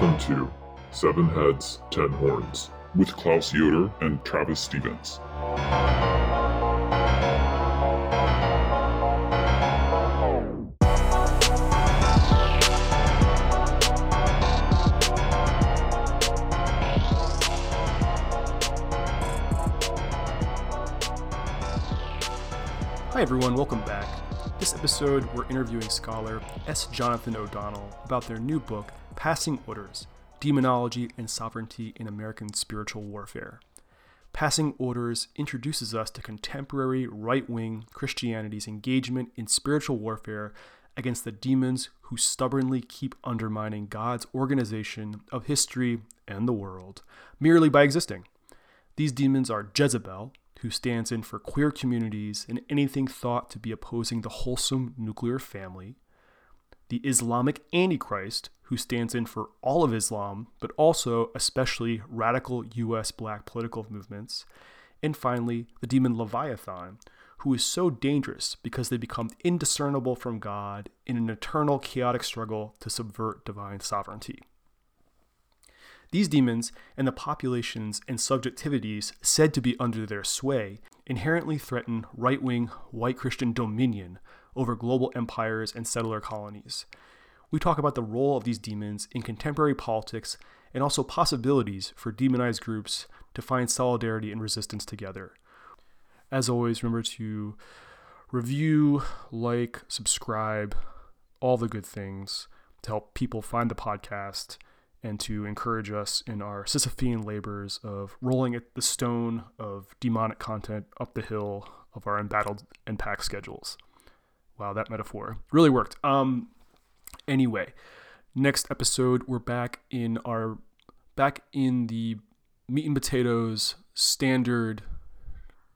Welcome to Seven Heads, Ten Horns with Klaus Yoder and Travis Stevens. Hi, everyone, welcome back. This episode, we're interviewing scholar S. Jonathan O'Donnell about their new book, Passing Orders Demonology and Sovereignty in American Spiritual Warfare. Passing Orders introduces us to contemporary right wing Christianity's engagement in spiritual warfare against the demons who stubbornly keep undermining God's organization of history and the world merely by existing. These demons are Jezebel, who stands in for queer communities and anything thought to be opposing the wholesome nuclear family, the Islamic Antichrist, who stands in for all of Islam, but also especially radical US black political movements, and finally, the demon Leviathan, who is so dangerous because they become indiscernible from God in an eternal chaotic struggle to subvert divine sovereignty. These demons and the populations and subjectivities said to be under their sway inherently threaten right wing white Christian dominion over global empires and settler colonies. We talk about the role of these demons in contemporary politics and also possibilities for demonized groups to find solidarity and resistance together. As always, remember to review, like, subscribe, all the good things to help people find the podcast and to encourage us in our Sisyphean labors of rolling at the stone of demonic content up the hill of our embattled and packed schedules. Wow, that metaphor really worked. Um, anyway, next episode we're back in our back in the meat and potatoes standard,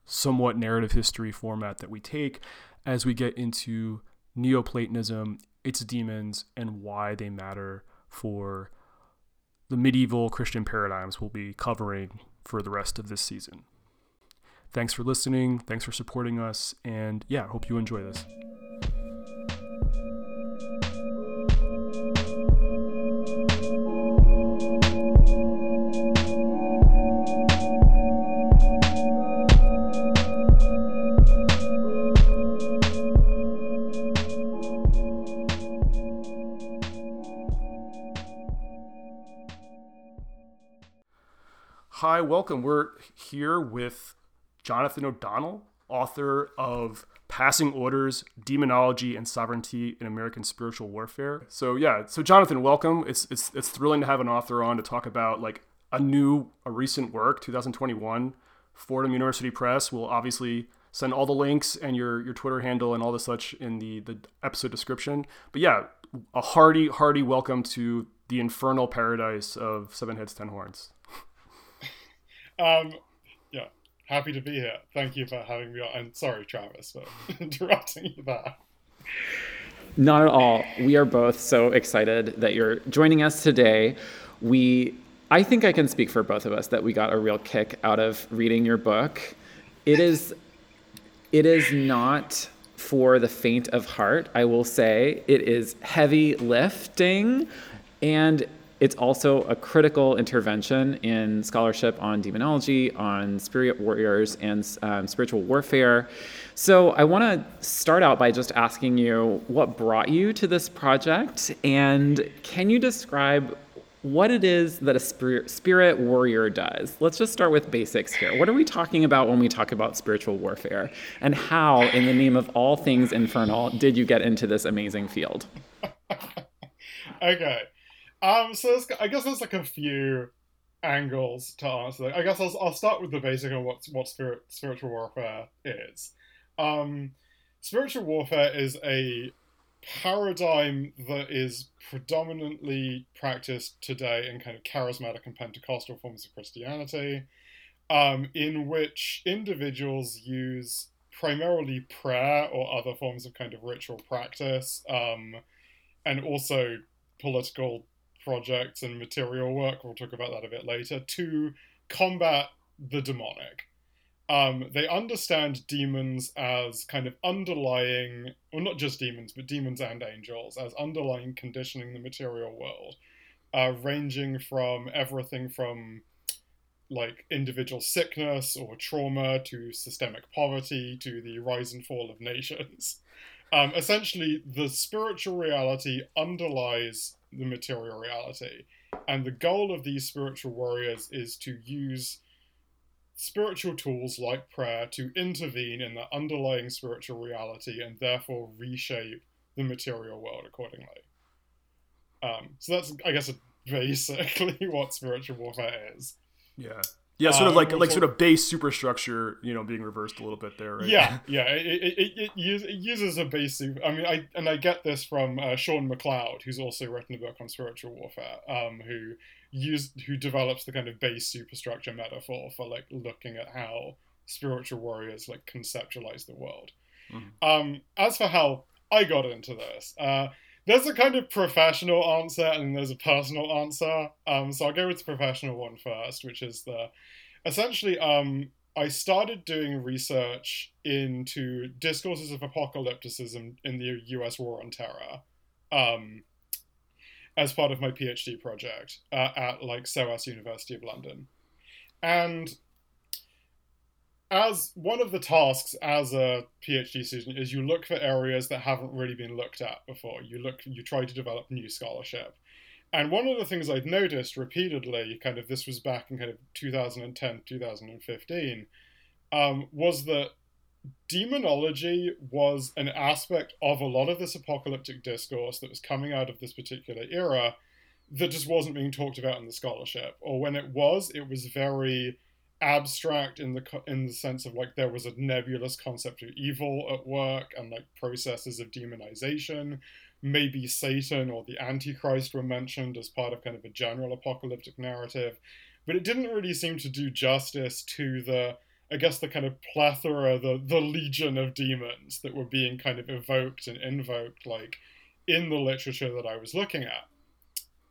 somewhat narrative history format that we take as we get into Neoplatonism, its demons, and why they matter for the medieval Christian paradigms we'll be covering for the rest of this season. Thanks for listening. Thanks for supporting us. And yeah, hope you enjoy this. Hi, welcome. We're here with Jonathan O'Donnell, author of Passing Orders, Demonology and Sovereignty in American Spiritual Warfare. So yeah, so Jonathan, welcome. It's it's it's thrilling to have an author on to talk about like a new a recent work, 2021, Fordham University Press. We'll obviously send all the links and your your Twitter handle and all the such in the the episode description. But yeah, a hearty hearty welcome to the infernal paradise of Seven Heads Ten Horns. Um, yeah, happy to be here. Thank you for having me on. And sorry, Travis, for interrupting you there. Not at all. We are both so excited that you're joining us today. We, I think I can speak for both of us that we got a real kick out of reading your book. It is, it is not for the faint of heart. I will say it is heavy lifting, and it's also a critical intervention in scholarship on demonology, on spirit warriors, and um, spiritual warfare. So, I want to start out by just asking you what brought you to this project, and can you describe what it is that a spirit, spirit warrior does? Let's just start with basics here. What are we talking about when we talk about spiritual warfare? And how, in the name of all things infernal, did you get into this amazing field? okay. Um, so I guess there's like a few angles to answer. I guess I'll, I'll start with the basic on what what spirit, spiritual warfare is. Um, spiritual warfare is a paradigm that is predominantly practiced today in kind of charismatic and Pentecostal forms of Christianity, um, in which individuals use primarily prayer or other forms of kind of ritual practice, um, and also political projects and material work, we'll talk about that a bit later, to combat the demonic. Um, they understand demons as kind of underlying, well, not just demons, but demons and angels, as underlying conditioning the material world uh, ranging from everything from like individual sickness or trauma to systemic poverty to the rise and fall of nations. Um, essentially, the spiritual reality underlies the material reality. And the goal of these spiritual warriors is to use spiritual tools like prayer to intervene in the underlying spiritual reality and therefore reshape the material world accordingly. Um, so that's, I guess, basically what spiritual warfare is. Yeah. Yeah, sort of like like sort of base superstructure, you know, being reversed a little bit there, right? Yeah, yeah. It, it, it, it uses a base. I mean, I and I get this from uh, Sean McCloud, who's also written a book on spiritual warfare, um, who used who develops the kind of base superstructure metaphor for like looking at how spiritual warriors like conceptualize the world. Mm-hmm. Um, as for how I got into this, uh, there's a kind of professional answer and there's a personal answer. Um, so I'll go with the professional one first, which is the essentially um, I started doing research into discourses of apocalypticism in the U.S. war on terror, um, as part of my PhD project uh, at like SOAS University of London, and as one of the tasks as a PhD student is you look for areas that haven't really been looked at before. You look, you try to develop new scholarship. And one of the things I'd noticed repeatedly, kind of this was back in kind of 2010, 2015, um, was that demonology was an aspect of a lot of this apocalyptic discourse that was coming out of this particular era that just wasn't being talked about in the scholarship. Or when it was, it was very abstract in the in the sense of like there was a nebulous concept of evil at work and like processes of demonization. Maybe satan or the antichrist were mentioned as part of kind of a general apocalyptic narrative. But it didn't really seem to do justice to the i guess the kind of plethora the the legion of demons that were being kind of evoked and invoked like in the literature that i was looking at.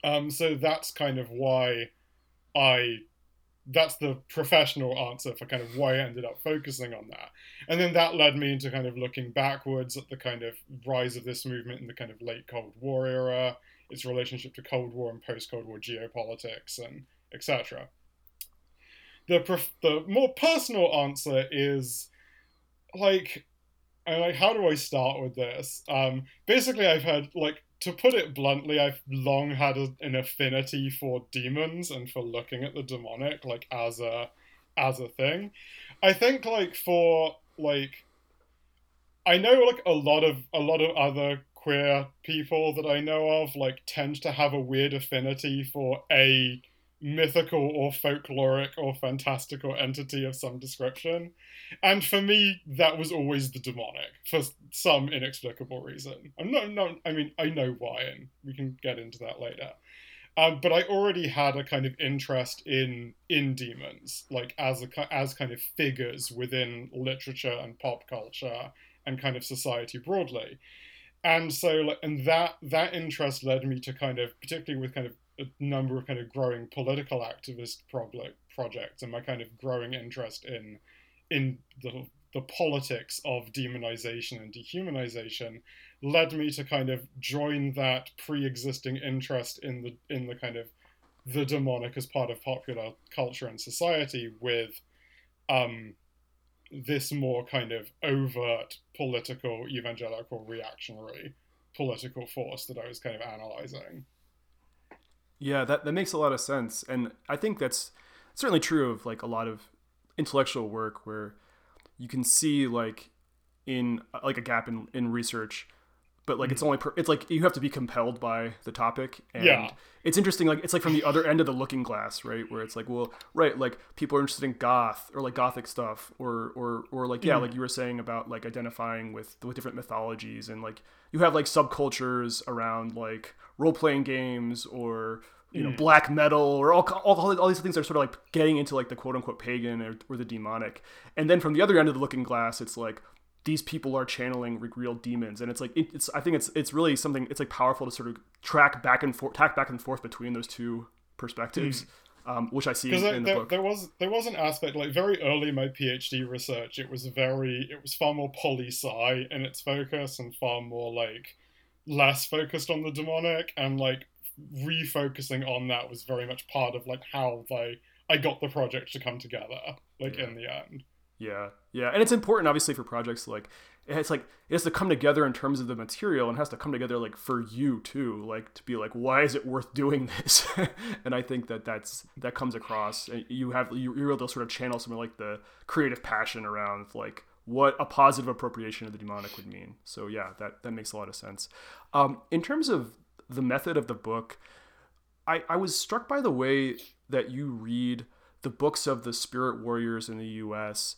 Um so that's kind of why i that's the professional answer for kind of why I ended up focusing on that. And then that led me into kind of looking backwards at the kind of rise of this movement in the kind of late Cold War era, its relationship to Cold War and post Cold War geopolitics, and etc. The prof- the more personal answer is like, I like how do I start with this? Um, basically, I've had like to put it bluntly, I've long had a, an affinity for demons and for looking at the demonic like as a as a thing. I think like for like I know like a lot of a lot of other queer people that I know of like tend to have a weird affinity for a mythical or folkloric or fantastical entity of some description. And for me, that was always the demonic for some inexplicable reason. I'm not, not I mean, I know why, and we can get into that later. Um, but I already had a kind of interest in in demons, like as a as kind of figures within literature and pop culture and kind of society broadly. And so, and that that interest led me to kind of, particularly with kind of a number of kind of growing political activist projects and my kind of growing interest in in the the politics of demonization and dehumanization led me to kind of join that pre-existing interest in the in the kind of the demonic as part of popular culture and society with um, this more kind of overt political evangelical reactionary political force that I was kind of analyzing. Yeah, that, that makes a lot of sense. And I think that's certainly true of like a lot of intellectual work where you can see like in uh, like a gap in, in research but like it's only per, it's like you have to be compelled by the topic and yeah. it's interesting like it's like from the other end of the looking glass right where it's like well right like people are interested in goth or like gothic stuff or or or like yeah mm. like you were saying about like identifying with with different mythologies and like you have like subcultures around like role-playing games or you know, mm. black metal or all, all, all these things are sort of like getting into like the quote unquote pagan or, or the demonic. And then from the other end of the looking glass, it's like these people are channeling real demons. And it's like, it, it's, I think it's, it's really something, it's like powerful to sort of track back and forth, track back and forth between those two perspectives. Mm. Um, which I see in, in the there, book. There was there was an aspect like very early in my PhD research. It was very it was far more poli sci in its focus and far more like less focused on the demonic and like refocusing on that was very much part of like how they I got the project to come together, like Yeah. in the end. Yeah, yeah, and it's important obviously for projects like it's like it has to come together in terms of the material and has to come together like for you too, like to be like why is it worth doing this? and I think that that's that comes across. You have you- you're able to sort of channel some of like the creative passion around like what a positive appropriation of the demonic would mean. So yeah, that that makes a lot of sense. Um, in terms of the method of the book, I, I was struck by the way that you read the books of the spirit warriors in the U.S.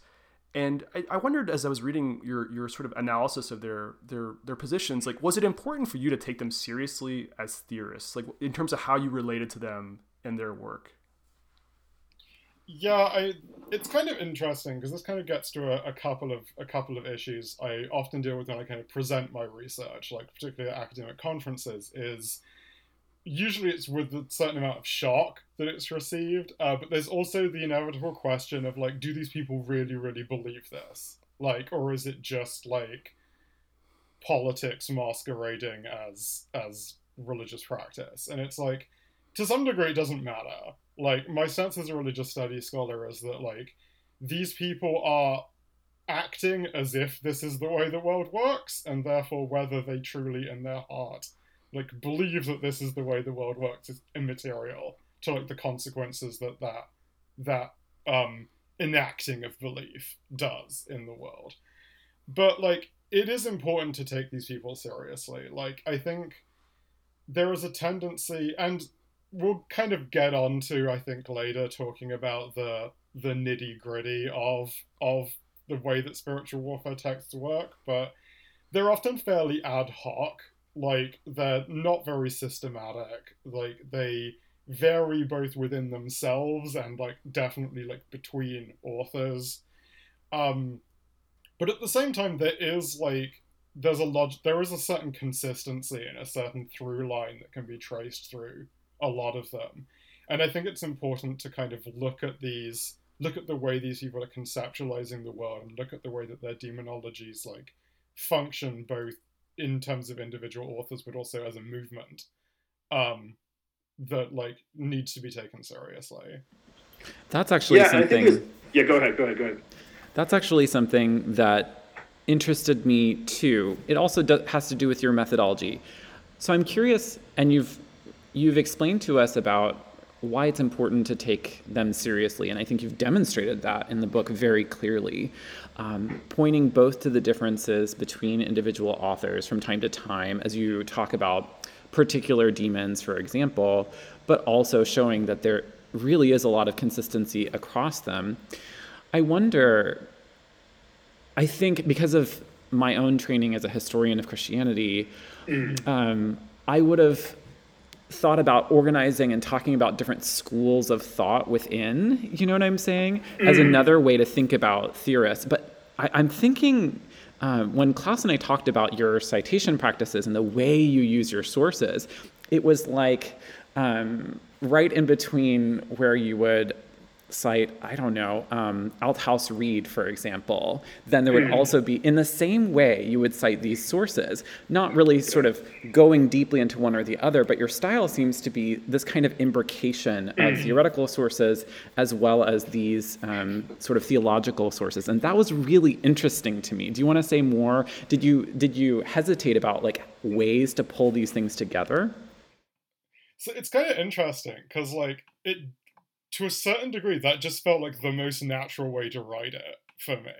And I, I wondered as I was reading your your sort of analysis of their their their positions, like was it important for you to take them seriously as theorists, like in terms of how you related to them and their work? Yeah, I it's kind of interesting because this kind of gets to a, a couple of a couple of issues I often deal with when I kind of present my research, like particularly at academic conferences, is usually it's with a certain amount of shock that it's received, uh, but there's also the inevitable question of like, do these people really, really believe this? Like, or is it just like politics masquerading as as religious practice? And it's like, to some degree, it doesn't matter. Like, my sense as a religious studies scholar is that like these people are acting as if this is the way the world works, and therefore whether they truly in their heart like believe that this is the way the world works is immaterial to like the consequences that that that um enacting of belief does in the world. But like it is important to take these people seriously. Like i think there is a tendency and we'll kind of get on to i think later talking about the the nitty gritty of of the way that spiritual warfare texts work but they're often fairly ad hoc like they're not very systematic. Like they vary both within themselves and like definitely like between authors. Um but at the same time there is like there's a log there is a certain consistency and a certain through line that can be traced through a lot of them. And i think it's important to kind of look at these look at the way these people are conceptualizing the world and look at the way that their demonologies like function both in terms of individual authors but also as a movement um that like needs to be taken seriously That's actually yeah, I something. think yeah. Go ahead. Go ahead. Go ahead. That's actually something that interested me too. It also do, has to do with your methodology. So I'm curious, and you've you've explained to us about why it's important to take them seriously, and I think you've demonstrated that in the book very clearly, um, pointing both to the differences between individual authors from time to time, as you talk about particular demons, for example, but also showing that there really is a lot of consistency across them. I wonder, I think because of my own training as a historian of Christianity, um, I would have thought about organizing and talking about different schools of thought within, you know what I'm saying, as another way to think about theorists. But I, I'm thinking uh, when Klaus and I talked about your citation practices and the way you use your sources, it was like um, right in between where you would cite, I don't know, um, Althaus-Reid, for example, then there would also be, in the same way, you would cite these sources, not really sort of going deeply into one or the other, but your style seems to be this kind of imbrication of theoretical sources as well as these um, sort of theological sources, and that was really interesting to me. Do you want to say more? Did you did you hesitate about like ways to pull these things together? So it's kind of interesting because, like, it to a certain degree that just felt like the most natural way to write it for me.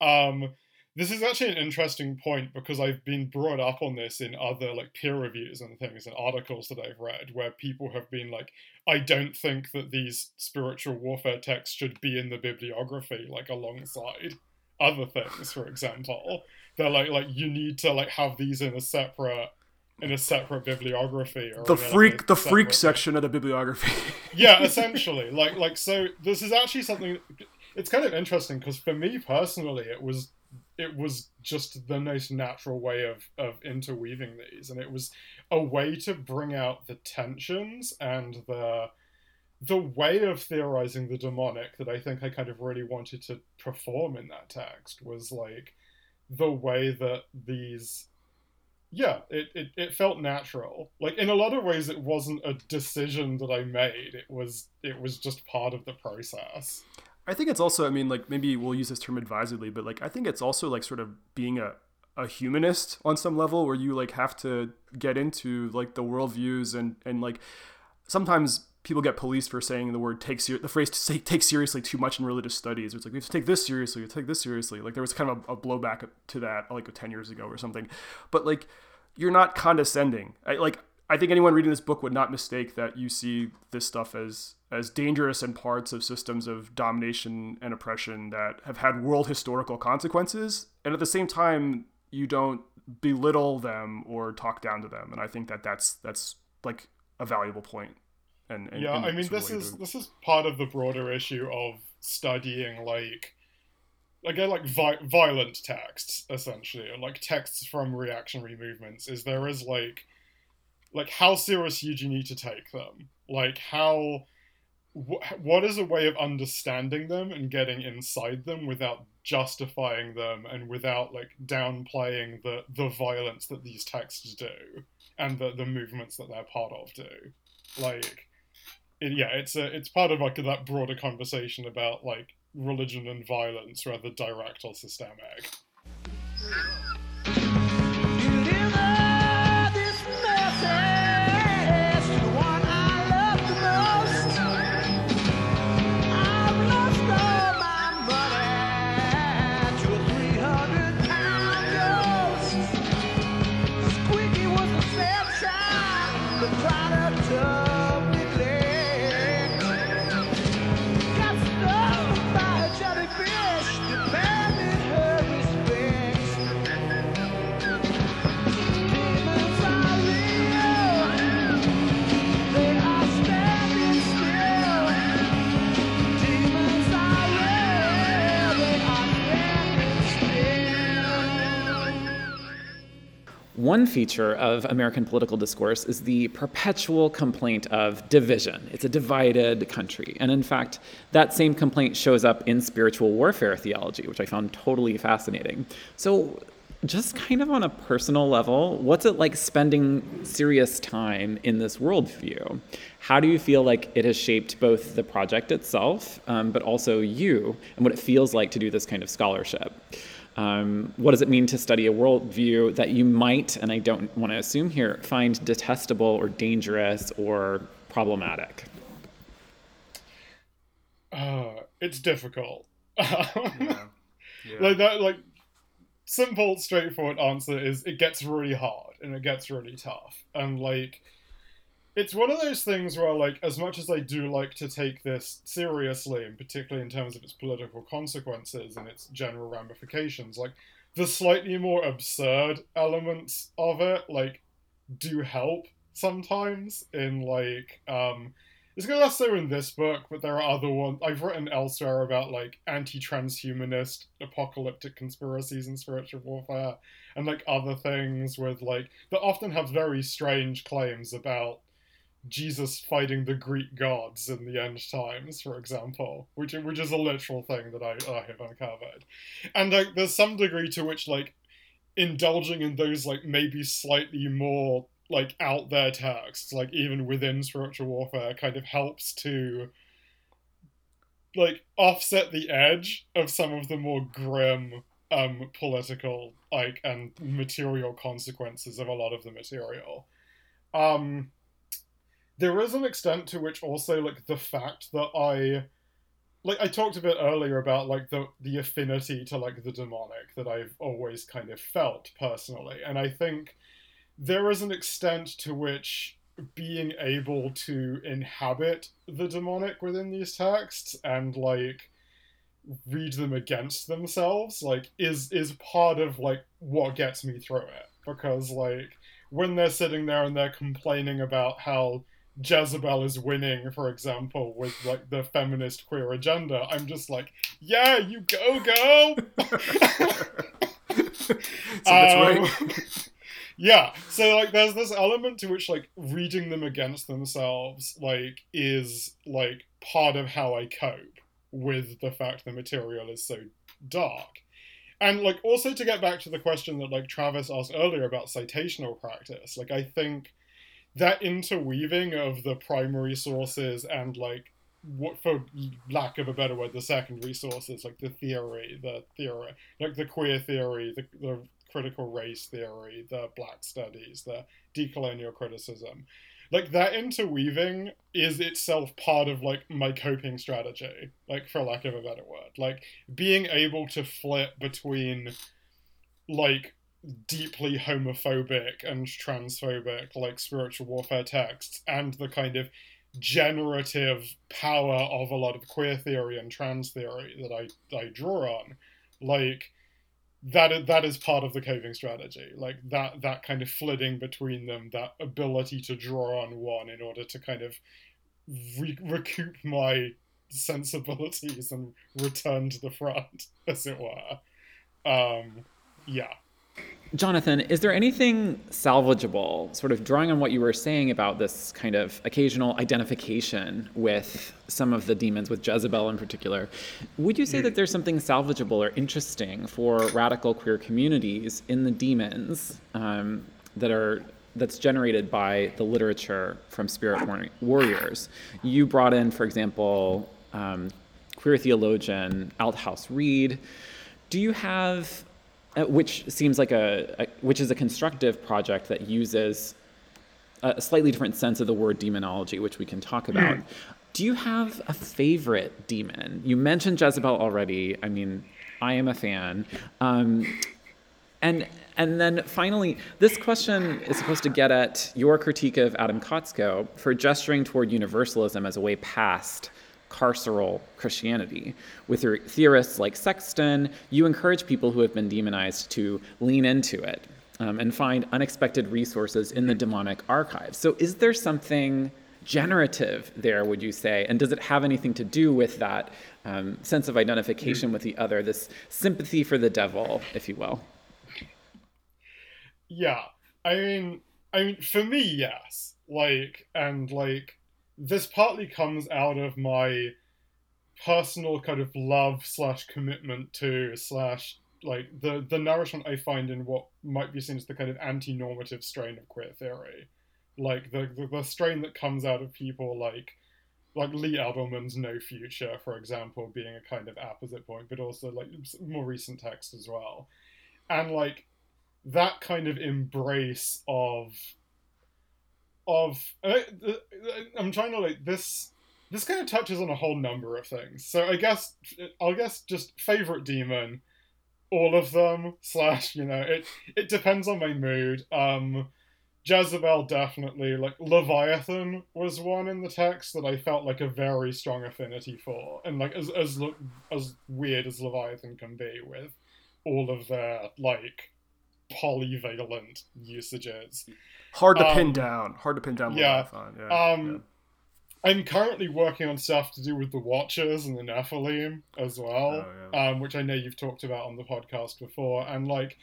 Um, this is actually an interesting point because I've been brought up on this in other like peer reviews and things and articles that I've read where people have been like, I don't think that these spiritual warfare texts should be in the bibliography like alongside other things, for example. They're like like you need to like have these in a separate in a separate bibliography or The in a, like, freak, the freak section of the bibliography. yeah essentially like like so this is actually something it's kind of interesting because for me personally it was it was just the most natural way of of interweaving these and it was a way to bring out the tensions and the the way of theorizing the demonic that i think i kind of really wanted to perform in that text was like the way that these yeah, it, it, it felt natural. Like in a lot of ways, it wasn't a decision that I made. It was it was just part of the process. I think it's also, I mean, like maybe we'll use this term advisedly, but like I think it's also like sort of being a, a humanist on some level where you like have to get into like the worldviews and and like sometimes people get policed for saying the word take ser- the phrase say take seriously too much in religious studies. It's like we have to take this seriously, take this seriously. Like there was kind of a, a blowback to that like 10 years ago or something. But like you're not condescending. I, like I think anyone reading this book would not mistake that you see this stuff as as dangerous and parts of systems of domination and oppression that have had world historical consequences, and at the same time you don't belittle them or talk down to them. And I think that that's that's like a valuable point. And, and yeah, I mean this is this is part of the broader issue of studying like again like vi- violent texts essentially or like texts from reactionary movements is there is like like how seriously do you need to take them? Like how wh- what is a way of understanding them and getting inside them without justifying them and without like downplaying the the violence that these texts do and the the movements that they're part of do? Like yeah it's a it's part of like that broader conversation about like religion and violence whether direct or systemic One feature of American political discourse is the perpetual complaint of division. It's a divided country. And in fact, that same complaint shows up in spiritual warfare theology, which I found totally fascinating. So, just kind of on a personal level, what's it like spending serious time in this worldview? How do you feel like it has shaped both the project itself, um, but also you and what it feels like to do this kind of scholarship? Um, what does it mean to study a worldview that you might, and I don't want to assume here, find detestable or dangerous or problematic? uh, it's difficult yeah. Yeah. like that like simple straightforward answer is it gets really hard and it gets really tough and like it's one of those things where like as much as i do like to take this seriously and particularly in terms of its political consequences and its general ramifications like the slightly more absurd elements of it like do help sometimes in like um it's gonna less so in this book, but there are other ones I've written elsewhere about like anti-transhumanist apocalyptic conspiracies and spiritual warfare, and like other things with like that often have very strange claims about Jesus fighting the Greek gods in the end times, for example, which which is a literal thing that I, I have uncovered, and like there's some degree to which like indulging in those like maybe slightly more like out there texts, like even within spiritual warfare, kind of helps to like offset the edge of some of the more grim um political like and material consequences of a lot of the material. Um there is an extent to which also like the fact that I like I talked a bit earlier about like the the affinity to like the demonic that I've always kind of felt personally, and I think there is an extent to which being able to inhabit the demonic within these texts and like read them against themselves like is is part of like what gets me through it. Because like when they're sitting there and they're complaining about how Jezebel is winning, for example, with like the feminist queer agenda, I'm just like, yeah, you go, go. so that's Um, right. yeah so like there's this element to which like reading them against themselves like is like part of how i cope with the fact the material is so dark and like also to get back to the question that like Travis asked earlier about citational practice, like I think that interweaving of the primary sources and like what for lack of a better word the secondary sources like the theory the theory like the queer theory the, the critical race theory the black studies the decolonial criticism. Like that interweaving is itself part of like my coping strategy like for lack of a better word. Like being able to flip between like deeply homophobic and transphobic like spiritual warfare texts and the kind of generative power of a lot of queer theory and trans theory that I, I draw on like that that is part of the coping strategy like that that kind of flitting between them that ability to draw on one in order to kind of re- recoup my sensibilities and return to the front as it were. Um yeah Jonathan, is there anything salvageable, sort of drawing on what you were saying about this kind of occasional identification with some of the demons, with Jezebel in particular? Would you say that there's something salvageable or interesting for radical queer communities in the demons um, that are that's generated by the literature from spirit war- warriors? You brought in, for example, um, queer theologian Althaus-Reid. Do you have which seems like a, a, which is a constructive project that uses a, a slightly different sense of the word demonology, which we can talk about. Do you have a favorite demon? You mentioned Jezebel already. I mean, I am a fan. Um, and and then finally, this question is supposed to get at your critique of Adam Kotsko for gesturing toward universalism as a way past carceral Christianity. With your theorists like Sexton, you encourage people who have been demonized to lean into it um, and find unexpected resources in the demonic archives. So, is there something generative there, would you say? And does it have anything to do with that um, sense of identification with the other, this sympathy for the devil, if you will? Yeah, I mean, I mean, for me, yes. Like, and like, this partly comes out of my personal kind of love slash commitment to slash like the the nourishment I find in what might be seen as the kind of anti-normative strain of queer theory, like the the, the strain that comes out of people like like Lee Edelman's No Future, for example, being a kind of apposite point, but also like more recent text as well, and like that kind of embrace of of I, I'm trying to like this this kind of touches on a whole number of things. So I guess I'll guess just favorite demon, all of them slash you know it it depends on my mood. Um, Jezebel definitely like Leviathan was one in the text that I felt like a very strong affinity for, and like as as as weird as Leviathan can be with all of their like polyvalent usages. Hard to pin Um, down. Hard to pin down. yeah, yeah. Um, I'm currently working on stuff to do with the Watchers and the Nephilim as well, Oh, yeah. um, which I know you've talked about on the podcast before. And like,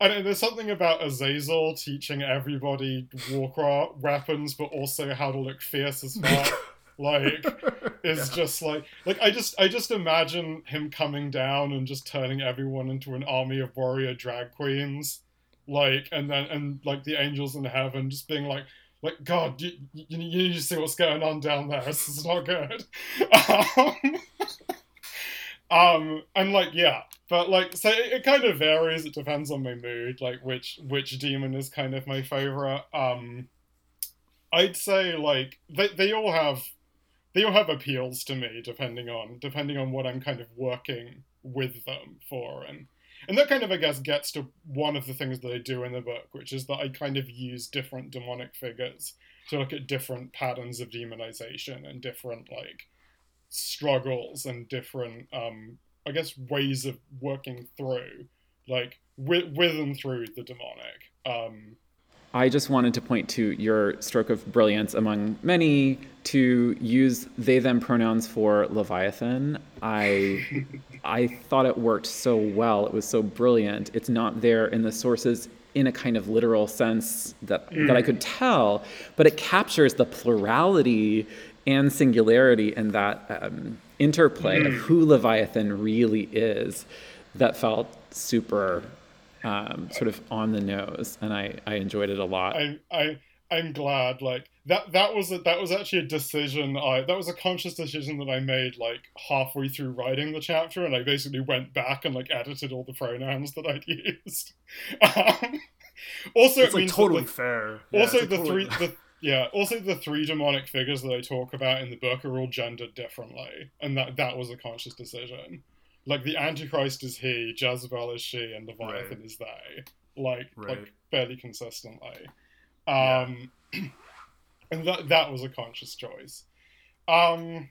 I don't know, there's something about Azazel teaching everybody warcraft weapons, but also how to look fierce as fuck. like, is just like, like I just, I just imagine him coming down and just turning everyone into an army of warrior drag queens, like, and then and like the angels in heaven just being like like God, you, you, you need to see what's going on down there. This is not good. Um, um, and like yeah, but like so it, it kind of varies. It depends on my mood, like which which demon is kind of my favorite. Um, I'd say like they they all have they all have appeals to me depending on depending on what I'm kind of working with them for and and that kind of I guess gets to one of the things that I do in the book, which is that I kind of use different demonic figures to look at different patterns of demonization and different like struggles and different um I guess ways of working through like with with and through the demonic. Um I just wanted to point to your stroke of brilliance among many to use they them pronouns for Leviathan. I I thought it worked so well. It was so brilliant. It's not there in the sources in a kind of literal sense that that I could tell, but it captures the plurality and singularity and that um, interplay of who Leviathan really is. That felt super um, sort of on the nose, and I I enjoyed it a lot. I I I'm glad. Like that that was a, that was actually a decision. I that was a conscious decision that I made like halfway through writing the chapter, and I basically went back and like edited all the pronouns that I'd used. Um, also, It's it like means that totally fair. Yeah, also it's, the totally- three the yeah also the three demonic figures that I talk about in the book are all gendered differently, and that that was a conscious decision. Like the Antichrist is he, Jezebel is she, and Leviathan Right. is they. Like Right. like fairly consistently. Yeah. Um, and that that was a conscious choice. Um,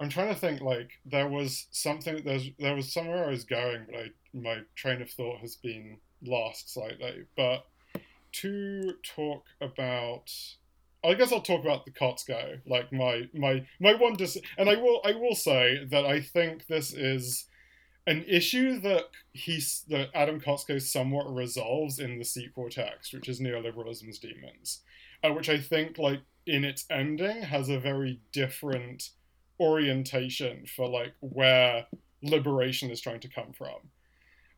I'm trying to think. Like there was something. There's there was somewhere I was going, but I my train of thought has been lost slightly. But to talk about. I guess I'll talk about the Kotsko, like my my my one dis- and I will I will say that I think this is an issue that he's that Adam Kotsko somewhat resolves in the sequel text, which is neoliberalism's demons, uh, which I think like in its ending has a very different orientation for like where liberation is trying to come from.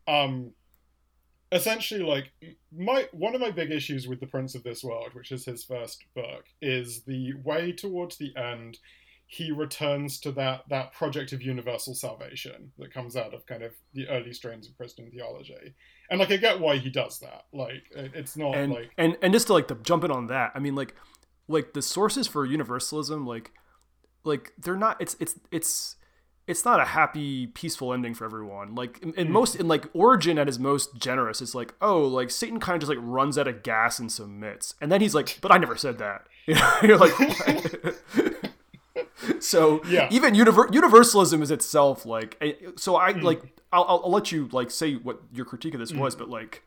Um, essentially, like my one of my big issues with the Prince of This World, which is his first book, is the way towards the end he returns to that that project of universal salvation that comes out of kind of the early strains of Christian theology. And like I get why he does that. Like it- it's not and like and and just to like to jump in on that, I mean like like the sources for universalism, like like they're not. It's it's it's it's not a happy peaceful ending for everyone. Like in, in most in like Origen at his most generous, it's like oh like Satan kind of just like runs out of gas and submits, and then he's like, but I never said that. You know, you're like. so Yeah. even univer- universalism is itself like so i Hmm. like I'll, I'll I'll let you like say what your critique of this was but like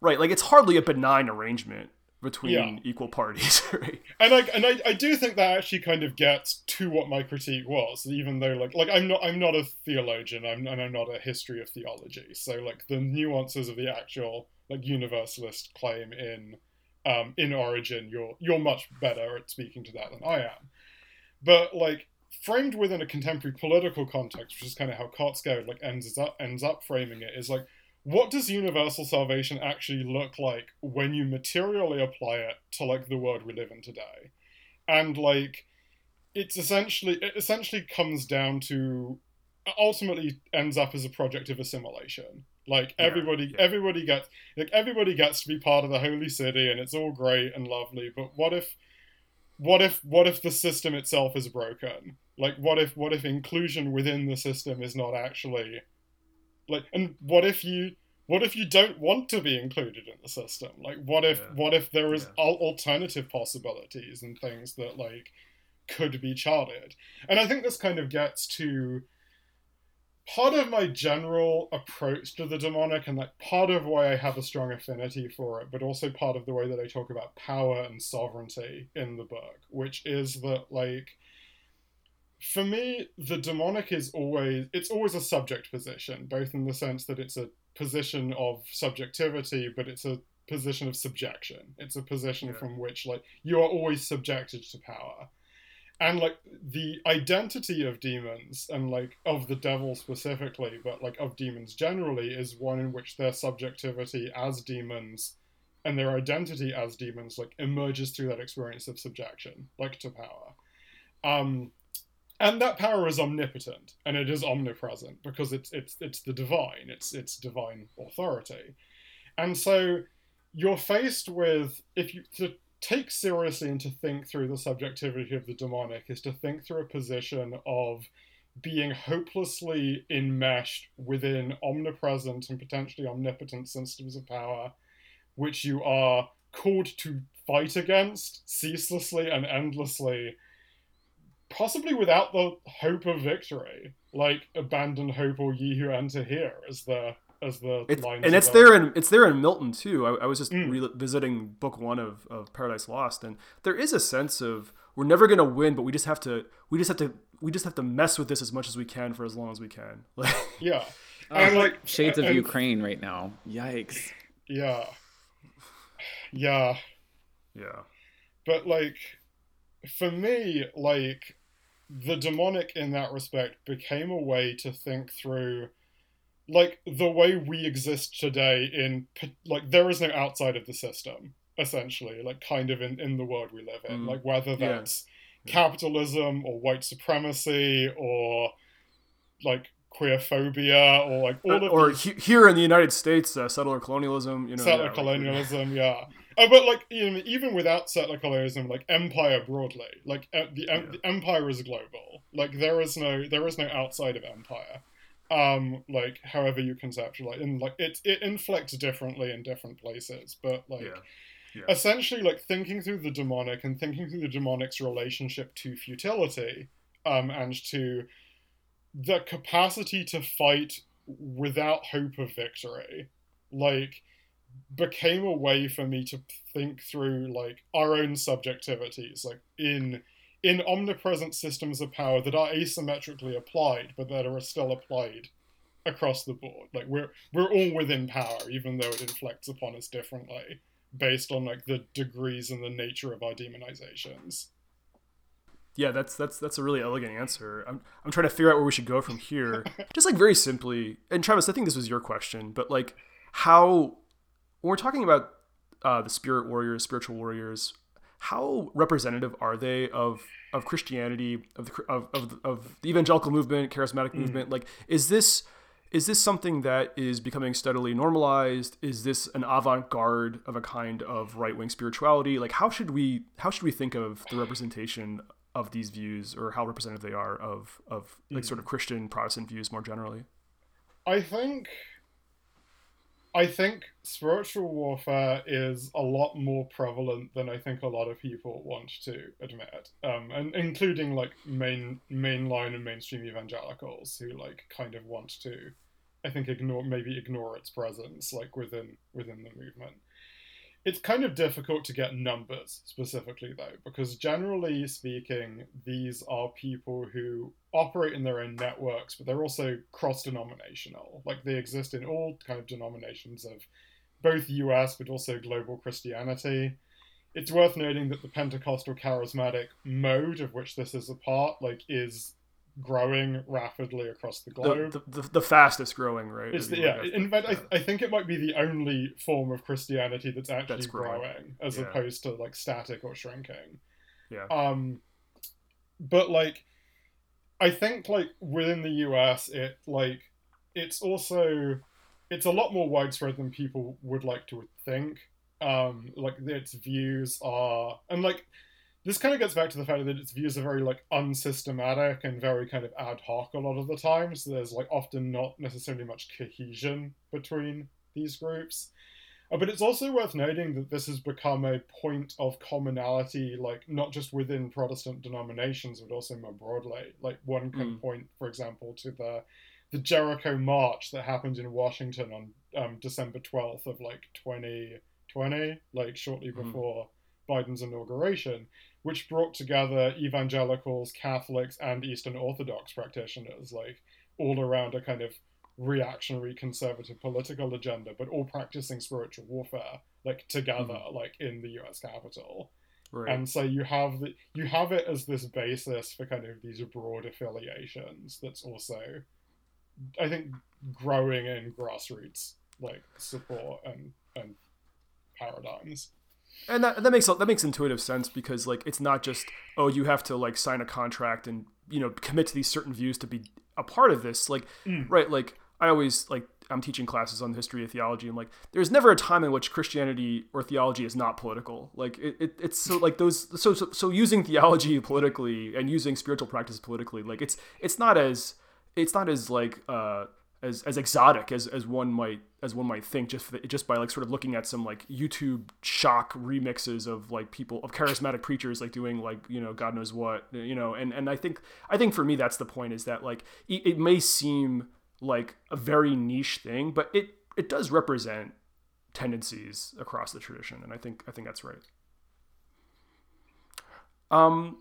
right like it's hardly a benign arrangement between Yeah. equal parties right and I and I, I do think that actually kind of gets to what my critique was, even though like like I'm not I'm not a theologian, I'm and I'm not a history of theology. So like the nuances of the actual like universalist claim in um in Origen, you're you're much better at speaking to that than I am. But like framed within a contemporary political context, which is kind of how Kotsko like ends up ends up framing it, is like what does universal salvation actually look like when you materially apply it to like the world we live in today? And like it's essentially it essentially comes down to uh, ultimately ends up as a project of assimilation. Like Yeah, everybody yeah. everybody gets like everybody gets to be part of the holy city and it's all great and lovely but what if what if what if the system itself is broken? Like what if what if inclusion within the system is not actually like and what if you what if you don't want to be included in the system like what if Yeah. what if there is Yeah. al- alternative possibilities and things that like could be charted and i think this kind of gets to part of my general approach to the demonic and like part of why i have a strong affinity for it but also part of the way that i talk about power and sovereignty in the book which is that like for me the demonic is always it's always a subject position both in the sense that it's a position of subjectivity but it's a position of subjection. It's a position Yeah. from which like you are always subjected to power. And like the identity of demons and like of the devil specifically but like of demons generally is one in which their subjectivity as demons and their identity as demons like emerges through that experience of subjection like to power. Um and that power is omnipotent and it is omnipresent because it's it's it's the divine. It's it's divine authority. And so you're faced with if you to take seriously and to think through the subjectivity of the demonic is to think through a position of being hopelessly enmeshed within omnipresent and potentially omnipotent systems of power which you are called to fight against ceaselessly and endlessly possibly without the hope of victory like abandon hope or ye who enter here as the as the It's, lines and it's above. there in it's there in Milton too. I, I was just Mm. revisiting book one of, of Paradise Lost, and there is a sense of we're never gonna win, but we just have to we just have to we just have to mess with this as much as we can for as long as we can. Like, yeah and like Shades of and- Ukraine right now. Yikes. yeah yeah yeah, but like for me like the demonic in that respect became a way to think through like the way we exist today in like there is no outside of the system essentially like kind of in, in the world we live in Mm. like whether Yeah. that's capitalism or white supremacy or like queerphobia or like all of or these he- here in the United States, uh, settler colonialism. You know, settler yeah, like- colonialism yeah uh, but like you know, even without settler colonialism like empire broadly like uh, the, Yeah. the empire is global like there is no there is no outside of empire um like however you conceptualize and like it it inflects differently in different places but like yeah, yeah. essentially like thinking through the demonic and thinking through the demonic's relationship to futility um and to the capacity to fight without hope of victory like became a way for me to think through like our own subjectivities like in in omnipresent systems of power that are asymmetrically applied but that are still applied across the board like we're we're all within power even though it inflects upon us differently based on like the degrees and the nature of our demonizations Yeah, that's that's that's a really elegant answer. I'm I'm trying to figure out where we should go from here. Just like very simply, and Travis, I think this was your question, but like how when we're talking about uh, the spirit warriors, spiritual warriors, how representative are they of of Christianity, of the of of, of the evangelical movement, charismatic movement? Like, is this is this something that is becoming steadily normalized? Is this an avant-garde of a kind of right-wing spirituality? Like, how should we how should we think of the representation of these views, or how representative they are of of like sort of Christian Protestant views more generally? I think I think spiritual warfare is a lot more prevalent than I think a lot of people want to admit, um, and including like main mainline and mainstream evangelicals who like kind of want to, I think ignore maybe ignore its presence like within within the movement. It's kind of difficult to get numbers specifically though, because generally speaking, these are people who operate in their own networks, but they're also cross denominational. Like they exist in all kind of denominations of both US but also global Christianity. It's worth noting that the Pentecostal charismatic mode of which this is a part, like, is growing rapidly across the globe. The, the, the, the fastest growing, right? It's I the, yeah, in fact, I, I think it might be the only form of Christianity that's actually That's growing. growing, as Yeah. opposed to like static or shrinking. yeah. Um, but like, I think like within the US, it like it's also it's a lot more widespread than people would like to think. Um, like its views are, and like this kind of gets back to the fact that its views are very like unsystematic and very kind of ad hoc a lot of the time. So there's like often not necessarily much cohesion between these groups. Uh, but it's also worth noting that this has become a point of commonality, like not just within Protestant denominations, but also more broadly. Like one can Mm. point, for example, to the the Jericho March that happened in Washington on um, December twelfth of like 2020, like shortly Mhm. before Biden's inauguration, which brought together evangelicals, Catholics, and Eastern Orthodox practitioners, like all around a kind of reactionary conservative political agenda, but all practicing spiritual warfare, like together, hmm. like in the U.S. Capitol. right. And so you have the you have it as this basis for kind of these broad affiliations. That's also, I think, growing in grassroots like support and and paradigms. And that that makes that makes intuitive sense because like it's not just oh you have to like sign a contract and you know commit to these certain views to be a part of this like Mm. right like I always like I'm teaching classes on the history of theology and like there's never a time in which Christianity or theology is not political like it, it it's so like those so, so so using theology politically and using spiritual practice politically like it's it's not as it's not as like uh as, as exotic as, as one might as one might think just just by like sort of looking at some like YouTube shock remixes of like people of charismatic preachers like doing like you know God knows what you know and and I think I think for me that's the point is that like it, it may seem like a very niche thing but it it does represent tendencies across the tradition and I think I think that's right. Um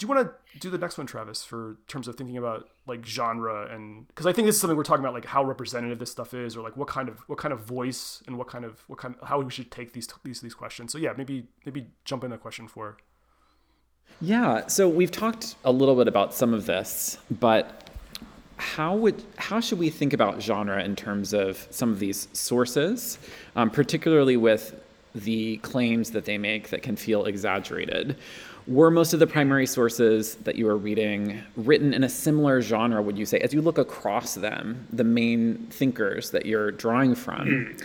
do you want to do the next one, Travis, for terms of thinking about like genre and because I think this is something we're talking about, like how representative this stuff is, or like what kind of what kind of voice and what kind of what kind of, how we should take these these these questions. So yeah, maybe maybe jump in a question for. Yeah, so we've talked a little bit about some of this, but how would how should we think about genre in terms of some of these sources, um, particularly with the claims that they make that can feel exaggerated? Were most of the primary sources that you are reading written in a similar genre, would you say, as you look across them, the main thinkers that you're drawing from?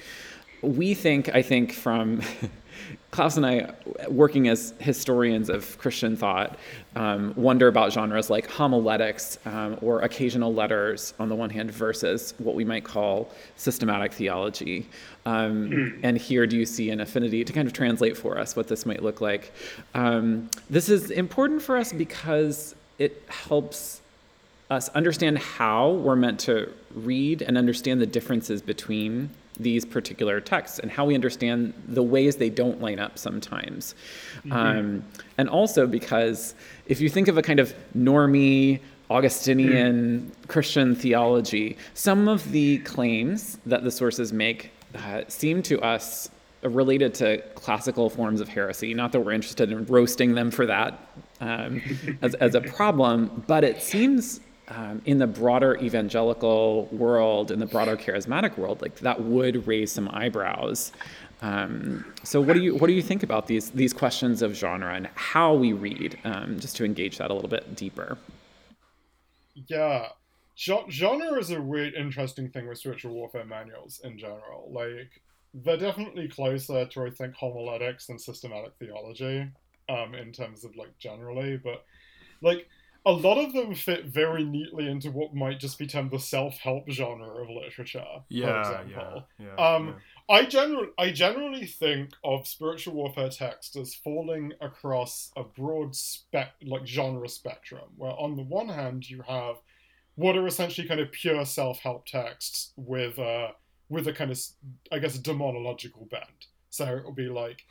Hmm. We think, I think, from Klaus and I, working as historians of Christian thought, um, wonder about genres like homiletics um, or occasional letters on the one hand versus what we might call systematic theology. Um, and here, do you see an affinity to kind of translate for us what this might look like? Um, this is important for us because it helps us understand how we're meant to read and understand the differences between these particular texts and how we understand the ways they don't line up sometimes. Um, and also because if you think of a kind of normie, Augustinian Christian theology, some of the claims that the sources make uh, seem to us related to classical forms of heresy. Not that we're interested in roasting them for that um, as, as a problem, but it seems um, in the broader evangelical world, in the broader charismatic world, like that would raise some eyebrows. Um, so, what do you what do you think about these these questions of genre and how we read? Um, just to engage that a little bit deeper. Yeah. Genre is a weird, interesting thing with spiritual warfare manuals in general. Like, they're definitely closer to, I think, homiletics than systematic theology, um, in terms of, like, generally. But, like, a lot of them fit very neatly into what might just be termed the self-help genre of literature, Yeah, for example. yeah, yeah. Um, yeah. I generally, I generally think of spiritual warfare text as falling across a broad spec, like genre spectrum, where on the one hand you have what are essentially kind of pure self-help texts with uh with a kind of, I guess, a demonological bent. So it'll be like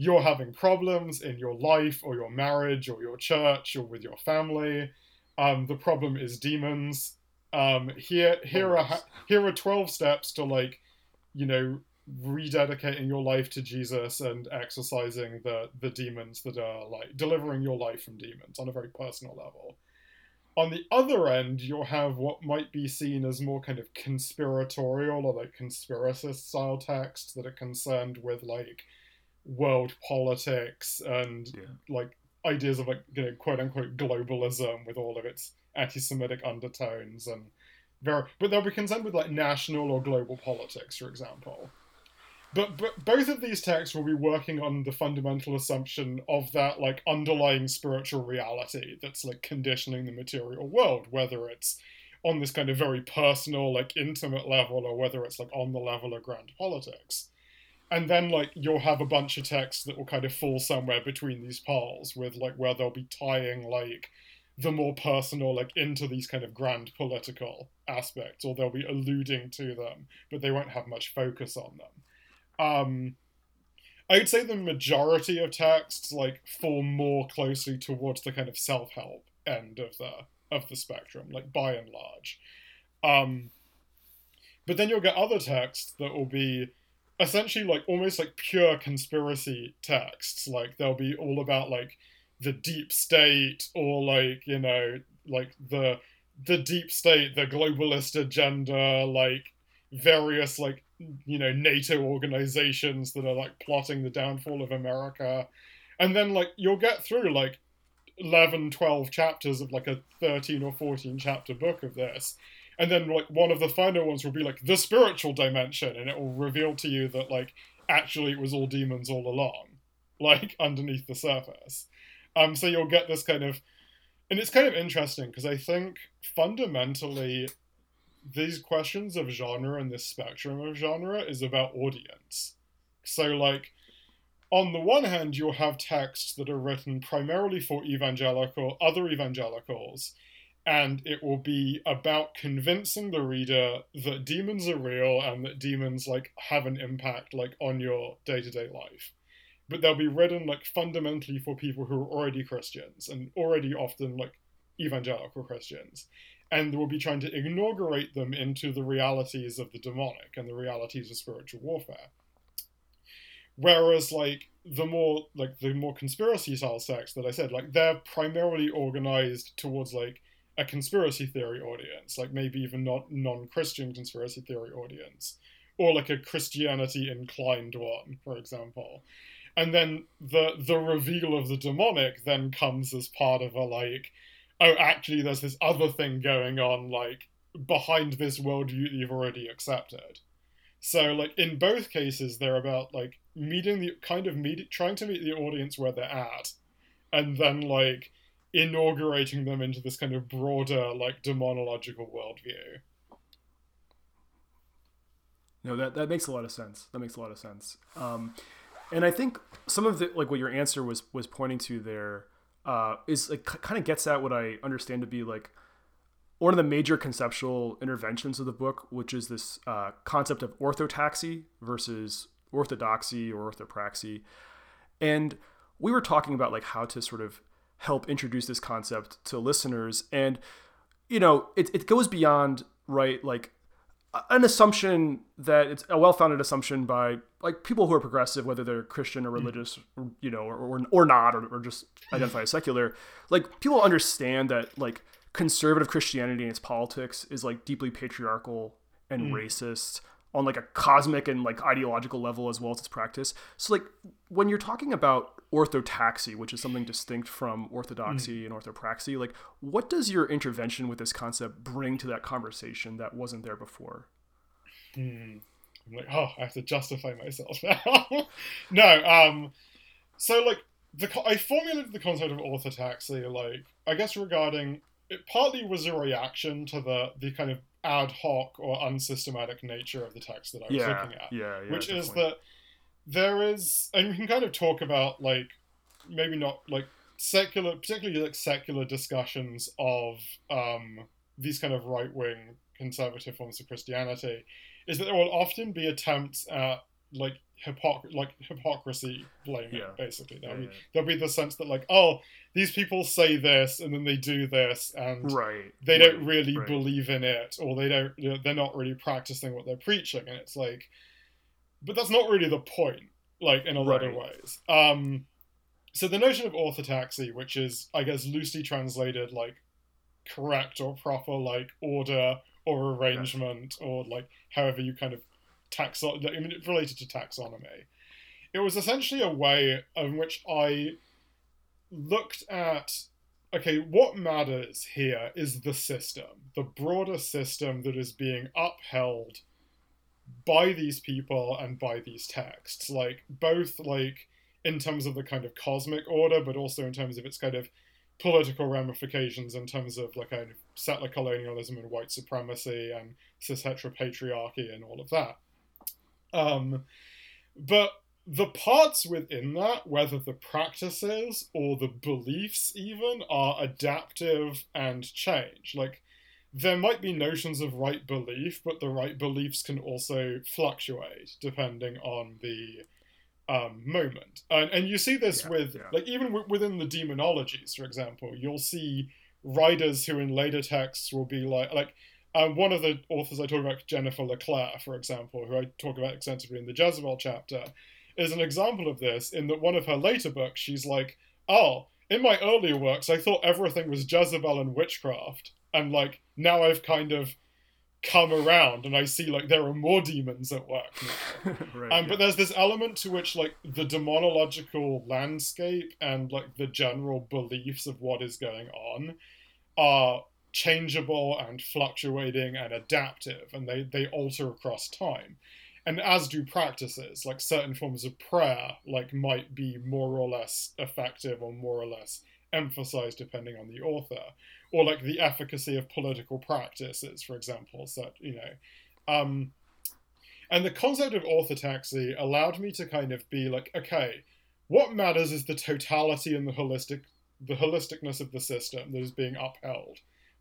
you're having problems in your life or your marriage or your church or with your family. Um, the problem is demons. Um, here, here are here are twelve steps to like, you know, rededicating your life to Jesus and exorcising the the demons that are like delivering your life from demons on a very personal level. On the other end, you'll have what might be seen as more kind of conspiratorial or like conspiracist style texts that are concerned with like world politics and Yeah. like ideas of like you know quote unquote globalism with all of its anti-Semitic undertones and very but they'll be concerned with like national or global politics, for example. But, but both of these texts will be working on the fundamental assumption of that like underlying spiritual reality that's like conditioning the material world, whether it's on this kind of very personal, like intimate level, or whether it's like on the level of grand politics. And then like you'll have a bunch of texts that will kind of fall somewhere between these poles, with like where they'll be tying like the more personal like into these kind of grand political aspects, or they'll be alluding to them, but they won't have much focus on them. Um i'd say the majority of texts like fall more closely towards the kind of self-help end of the of the spectrum like by and large. Um but then you'll get other texts that will be essentially like almost like pure conspiracy texts. Like they'll be all about like the deep state or like you know like the the deep state the globalist agenda like various like you know NATO organizations that are like plotting the downfall of America. And then like you'll get through like 11 12 chapters of like a 13 or 14 chapter book of this and then like one of the final ones will be like the spiritual dimension and it will reveal to you that like actually it was all demons all along like underneath the surface um so you'll get this kind of and it's kind of interesting because i think fundamentally these questions of genre and this spectrum of genre is about audience. So, like, on the one hand, you'll have texts that are written primarily for evangelical, other evangelicals, and it will be about convincing the reader that demons are real and that demons like have an impact like on your day-to-day life. But they'll be written like fundamentally for people who are already Christians and already often like evangelical Christians and we'll be trying to inaugurate them into the realities of the demonic and the realities of spiritual warfare. Whereas, like the more like the more conspiracy style sects that I said, like they're primarily organized towards like a conspiracy theory audience, like maybe even not non-Christian conspiracy theory audience, or like a Christianity inclined one, for example. And then the the reveal of the demonic then comes as part of a like, oh, actually, there's this other thing going on, like behind this worldview that you've already accepted. So, like in both cases, they're about like meeting the kind of meet, trying to meet the audience where they're at, and then like inaugurating them into this kind of broader like demonological worldview. No, that that makes a lot of sense. That makes a lot of sense. Um, and I think some of the like what your answer was was pointing to there uh, is like kind of gets at what I understand to be like one of the major conceptual interventions of the book, which is this uh, concept of orthotaxy versus orthodoxy or orthopraxy. And we were talking about like how to sort of help introduce this concept to listeners. And, you know, it, it goes beyond, right, like an assumption that it's a well-founded assumption by like people who are progressive, whether they're Christian or mm. religious, you know, or, or, or not, or, or just identify as secular, like people understand that like conservative Christianity and its politics is like deeply patriarchal and mm. racist on like a cosmic and like ideological level as well as its practice. So like when you're talking about orthotaxy, which is something distinct from orthodoxy and orthopraxy, like what does your intervention with this concept bring to that conversation that wasn't there before? I'm like, oh, I have to justify myself now. no, um, so like the I formulated the concept of orthotaxy, like I guess regarding it partly was a reaction to the the kind of ad hoc or unsystematic nature of the text that I was Yeah, looking at, yeah, yeah. which is that there is, and we can kind of talk about like maybe not like secular, particularly like secular discussions of um, these kind of right wing conservative forms of Christianity, is that there will often be attempts at like hypocr- like hypocrisy blaming Yeah. basically there'll, Yeah, be, yeah. there'll be the sense that like oh these people say this and then they do this and right. they right, don't really right. believe in it or they don't you know, they're not really practicing what they're preaching and it's like but that's not really the point like in a lot of ways. Um so the notion of orthotaxy which is i guess loosely translated like correct or proper like order or arrangement or like however you kind of taxon I mean it's related to taxonomy it was essentially a way in which i looked at okay, what matters here is the system, the broader system that is being upheld by these people and by these texts. Like, both, like, in terms of the kind of cosmic order, but also in terms of its kind of political ramifications in terms of, like, kind of settler colonialism and white supremacy and cis heteropatriarchy and all of that. Um, but the parts within that, whether the practices or the beliefs even, are adaptive and change. Like, there might be notions of right belief, but the right beliefs can also fluctuate depending on the um, moment. And, and you see this Yeah, with, yeah. like, even w- within the demonologies, for example, you'll see writers who in later texts will be like, like, um, one of the authors I talk about, Jennifer LeClaire, for example, who I talk about extensively in the Jezebel chapter, is an example of this in that one of her later books, she's like, oh, in my earlier works, I thought everything was Jezebel and witchcraft. And like, now I've kind of come around and I see like there are more demons at work now. right. Um, yeah. But there's this element to which, like, the demonological landscape and, like, the general beliefs of what is going on are changeable and fluctuating and adaptive, and they, they alter across time. And as do practices, like certain forms of prayer, like, might be more or less effective or more or less emphasized depending on the author. Or, like, the efficacy of political practices, for example, so, you know. Um, and the concept of orthotaxy allowed me to kind of be like, okay, what matters is the totality and the holistic the holisticness of the system that is being upheld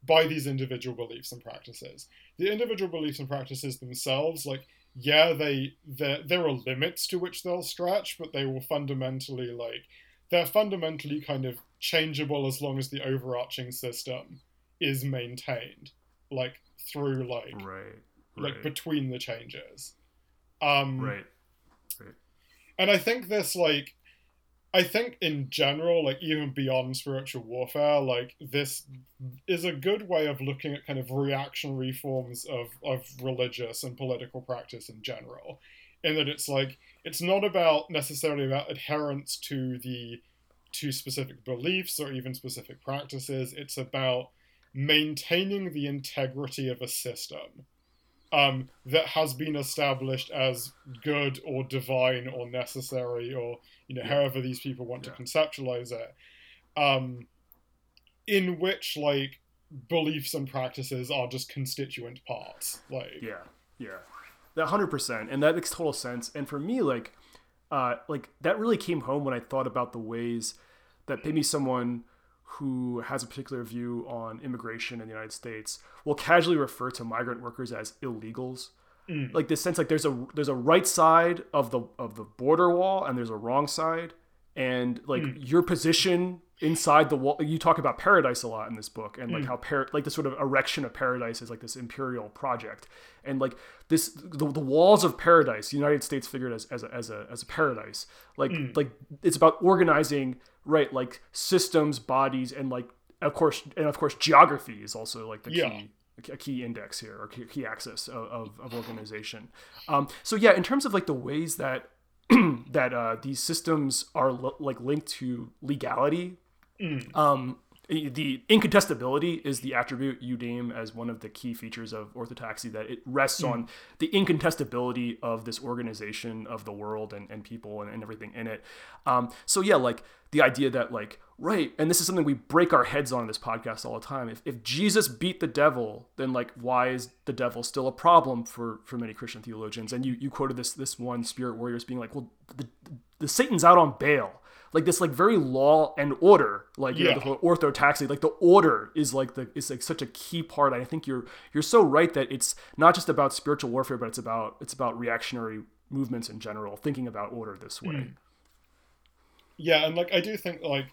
by these individual beliefs and practices. The individual beliefs and practices themselves, like, yeah, they there there are limits to which they'll stretch, but they will fundamentally like they're fundamentally kind of changeable as long as the overarching system is maintained, like through like right. like between the changes. Um, right. and I think this like I think in general, like even beyond spiritual warfare, like this is a good way of looking at kind of reactionary forms of, of religious and political practice in general. In that it's like it's not about necessarily about adherence to the to specific beliefs or even specific practices. It's about maintaining the integrity of a system um, that has been established as good or divine or necessary or you know however these people want Yeah. to conceptualize it um, in which like beliefs and practices are just constituent parts like Yeah, yeah, that hundred percent, and that makes total sense. And for me, like, uh, like that really came home when I thought about the ways that maybe someone who has a particular view on immigration in the United States will casually refer to migrant workers as illegals. Mm. Like this sense, like there's a there's a right side of the of the border wall, and there's a wrong side, and like mm. your position inside the wall. You talk about paradise a lot in this book, and like mm. how par- like the sort of erection of paradise is like this imperial project, and like this the, the walls of paradise. The United States figured as as a, as a as a paradise. Like like it's about organizing right like systems, bodies, and like of course and of course geography is also like the Yeah. key a key index here or key, axis of, of, of organization. Um, so yeah, in terms of like the ways that that uh, these systems are lo- like linked to legality, um, the incontestability is the attribute you deem as one of the key features of orthotaxy that it rests on the incontestability of this organization of the world and, and people and, and everything in it. Um, so yeah like the idea that like right and this is something we break our heads on in this podcast all the time. If, if jesus beat the devil then like why is the devil still a problem for for many christian theologians? And you you quoted this this one spirit warriors being like well the, the satan's out on bail like this like very law and order like you know the whole orthotaxy like the order is like the is like such a key part. I think you're you're so right that it's not just about spiritual warfare but it's about it's about reactionary movements in general thinking about order this way. Hmm. Yeah and like i do think like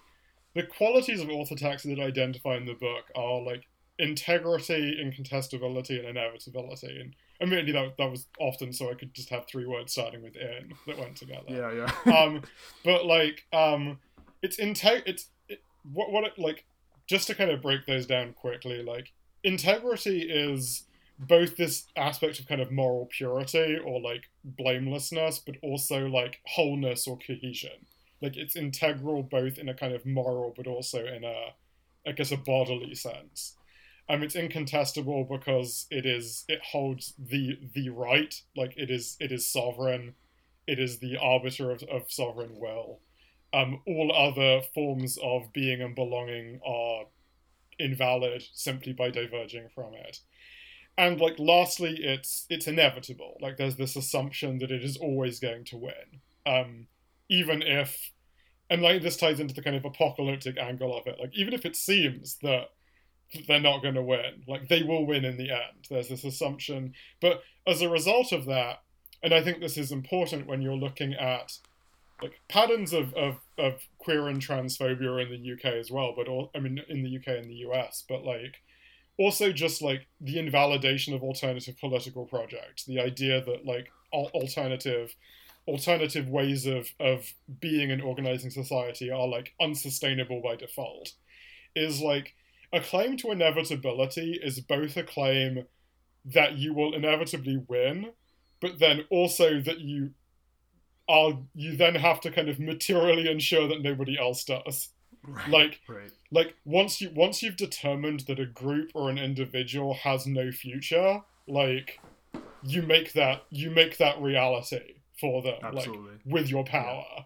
the qualities of orthotaxy that I identify in the book are like integrity incontestability and inevitability. And admittedly that, that was often so i could just have three words starting with in that went together. Yeah yeah. Um but like um it's integ it's it, what what it like just to kind of break those down quickly like integrity is both this aspect of kind of moral purity or like blamelessness but also like wholeness or cohesion. Like it's integral both in a kind of moral but also in a i guess a bodily sense um it's incontestable because it is it holds the the right like it is it is sovereign it is the arbiter of, of sovereign will. Um, all other forms of being and belonging are invalid simply by diverging from it. And like lastly, it's it's inevitable. Like there's this assumption that it is always going to win, um, even if, and like this ties into the kind of apocalyptic angle of it. Like even if it seems that they're not going to win, like they will win in the end. There's this assumption, but as a result of that, and I think this is important when you're looking at like patterns of, of, of queer and transphobia in the UK as well, but all, I mean in the UK and the US, but like also just like the invalidation of alternative political projects, the idea that like alternative alternative ways of of being and organizing society are like unsustainable by default is like a claim to inevitability is both a claim that you will inevitably win but then also that you are you then have to kind of materially ensure that nobody else does. Right like right. like once you once you've determined that a group or an individual has no future like you make that you make that reality for them Absolutely. like with your power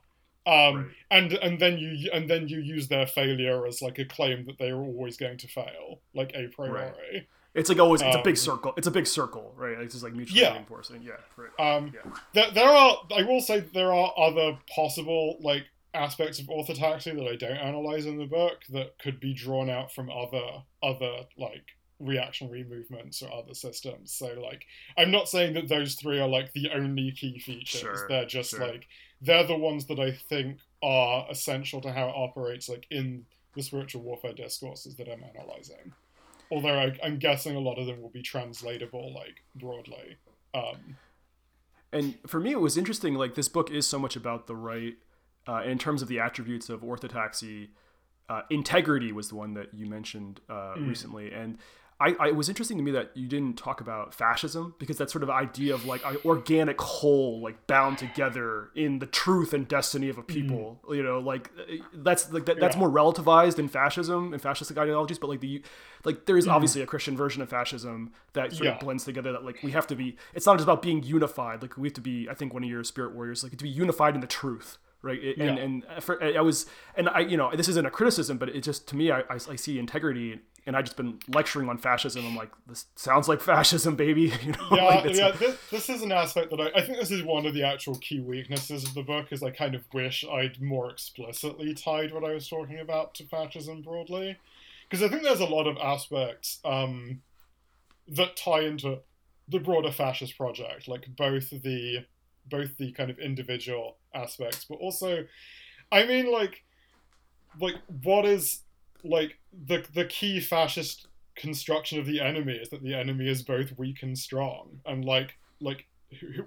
um Right. and and then you and then you use their failure as like a claim that they are always going to fail like a priori it's like always it's a Um, big circle it's a big circle right it's just like mutually Yeah. reinforcing yeah right Um, Yeah. there, there are. I will say there are other possible like aspects of orthotaxy that I don't analyze in the book that could be drawn out from other other like reactionary movements or other systems. So like, I'm not saying that those three are like the only key features. Sure, they're just sure. like they're the ones that I think are essential to how it operates like in the spiritual warfare discourses that I'm analyzing. Although I, I'm guessing a lot of them will be translatable like broadly. Um, and for me it was interesting like this book is so much about the right Uh, in terms of the attributes of orthodoxy, uh, integrity was the one that you mentioned uh, recently, and I, I it was interesting to me that you didn't talk about fascism because that sort of idea of like an organic whole, like bound together in the truth and destiny of a people. You know, like uh, that's like that, that's Yeah. more relativized in fascism and fascistic ideologies, but like the like there is obviously a Christian version of fascism that sort Yeah. of blends together. That like we have to be. It's not just about being unified. Like we have to be. I think one of your spirit warriors like to be unified in the truth right It- and Yeah. and for, i was and i you know this isn't a criticism but it just to me i, I, I see integrity and i just been lecturing on fascism i'm like this sounds like fascism baby you know yeah, like, yeah. This, this is an aspect that I, I think this is one of the actual key weaknesses of the book. Is I kind of wish I'd more explicitly tied what I was talking about to fascism broadly, because I think there's a lot of aspects um, that tie into the broader fascist project, like both the both the kind of individual aspects, but also, I mean, like, like what is like the the key fascist construction of the enemy is that the enemy is both weak and strong and like like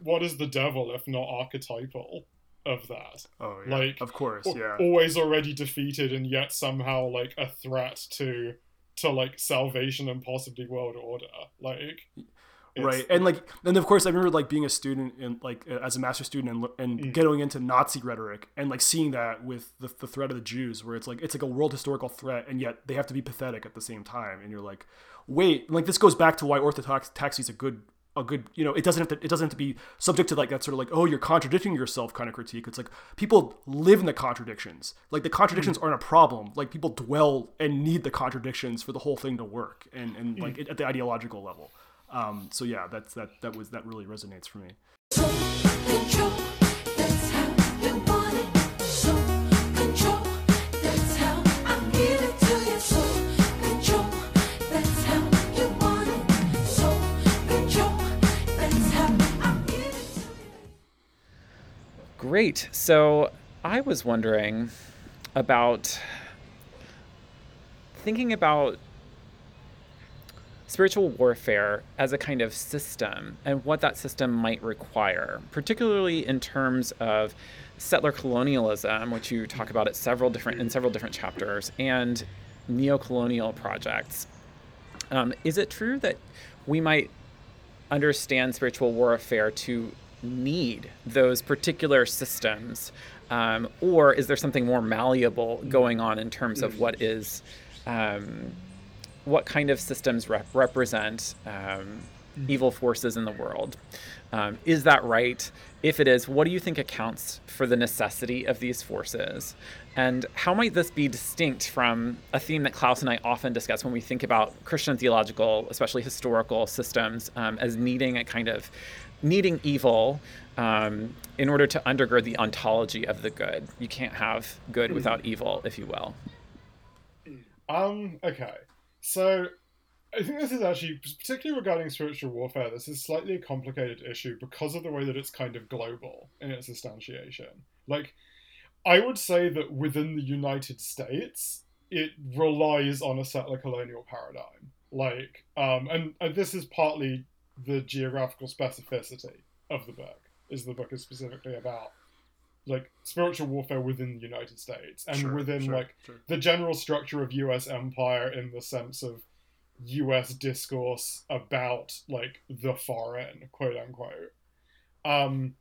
what is the devil if not archetypal of that? Oh yeah. Like, of course yeah. always already defeated and yet somehow like a threat to to like salvation and possibly world order like it's- right? and like and of course i remember like being a student and like as a master student and, and Mm. getting into nazi rhetoric and like seeing that with the, the threat of the jews where it's like it's like a world historical threat and yet they have to be pathetic at the same time and you're like wait like this goes back to why orthotaxy is a good a good you know it doesn't have to it doesn't have to be subject to like that sort of like oh you're contradicting yourself kind of critique. It's like people live in the contradictions. Like the contradictions aren't a problem. Like people dwell and need the contradictions for the whole thing to work and and like at the ideological level um so yeah that's that that was that really resonates for me. Great. So I was wondering about thinking about spiritual warfare as a kind of system and what that system might require, particularly in terms of settler colonialism, which you talk about at several different in several different chapters, and neo-colonial projects. Um, is it true that we might understand spiritual warfare to need those particular systems? Um, or is there something more malleable going on in terms of what is, um, what kind of systems rep- represent um, evil forces in the world? Um, is that right? If it is, what do you think accounts for the necessity of these forces? And how might this be distinct from a theme that Klaus and I often discuss when we think about Christian theological, especially historical systems, um, as needing a kind of needing evil um, in order to undergird the ontology of the good? You can't have good without evil, if you will. Um, okay. So I think this is actually particularly regarding spiritual warfare, this is slightly a complicated issue because of the way that it's kind of global in its instantiation. Like I would say that within the United States, it relies on a settler colonial paradigm. Like, um, and, and this is partly the geographical specificity of the book, is the book is specifically about like spiritual warfare within the United States and Sure, within sure, like sure. the general structure of US empire in the sense of US discourse about like the foreign, quote unquote. Um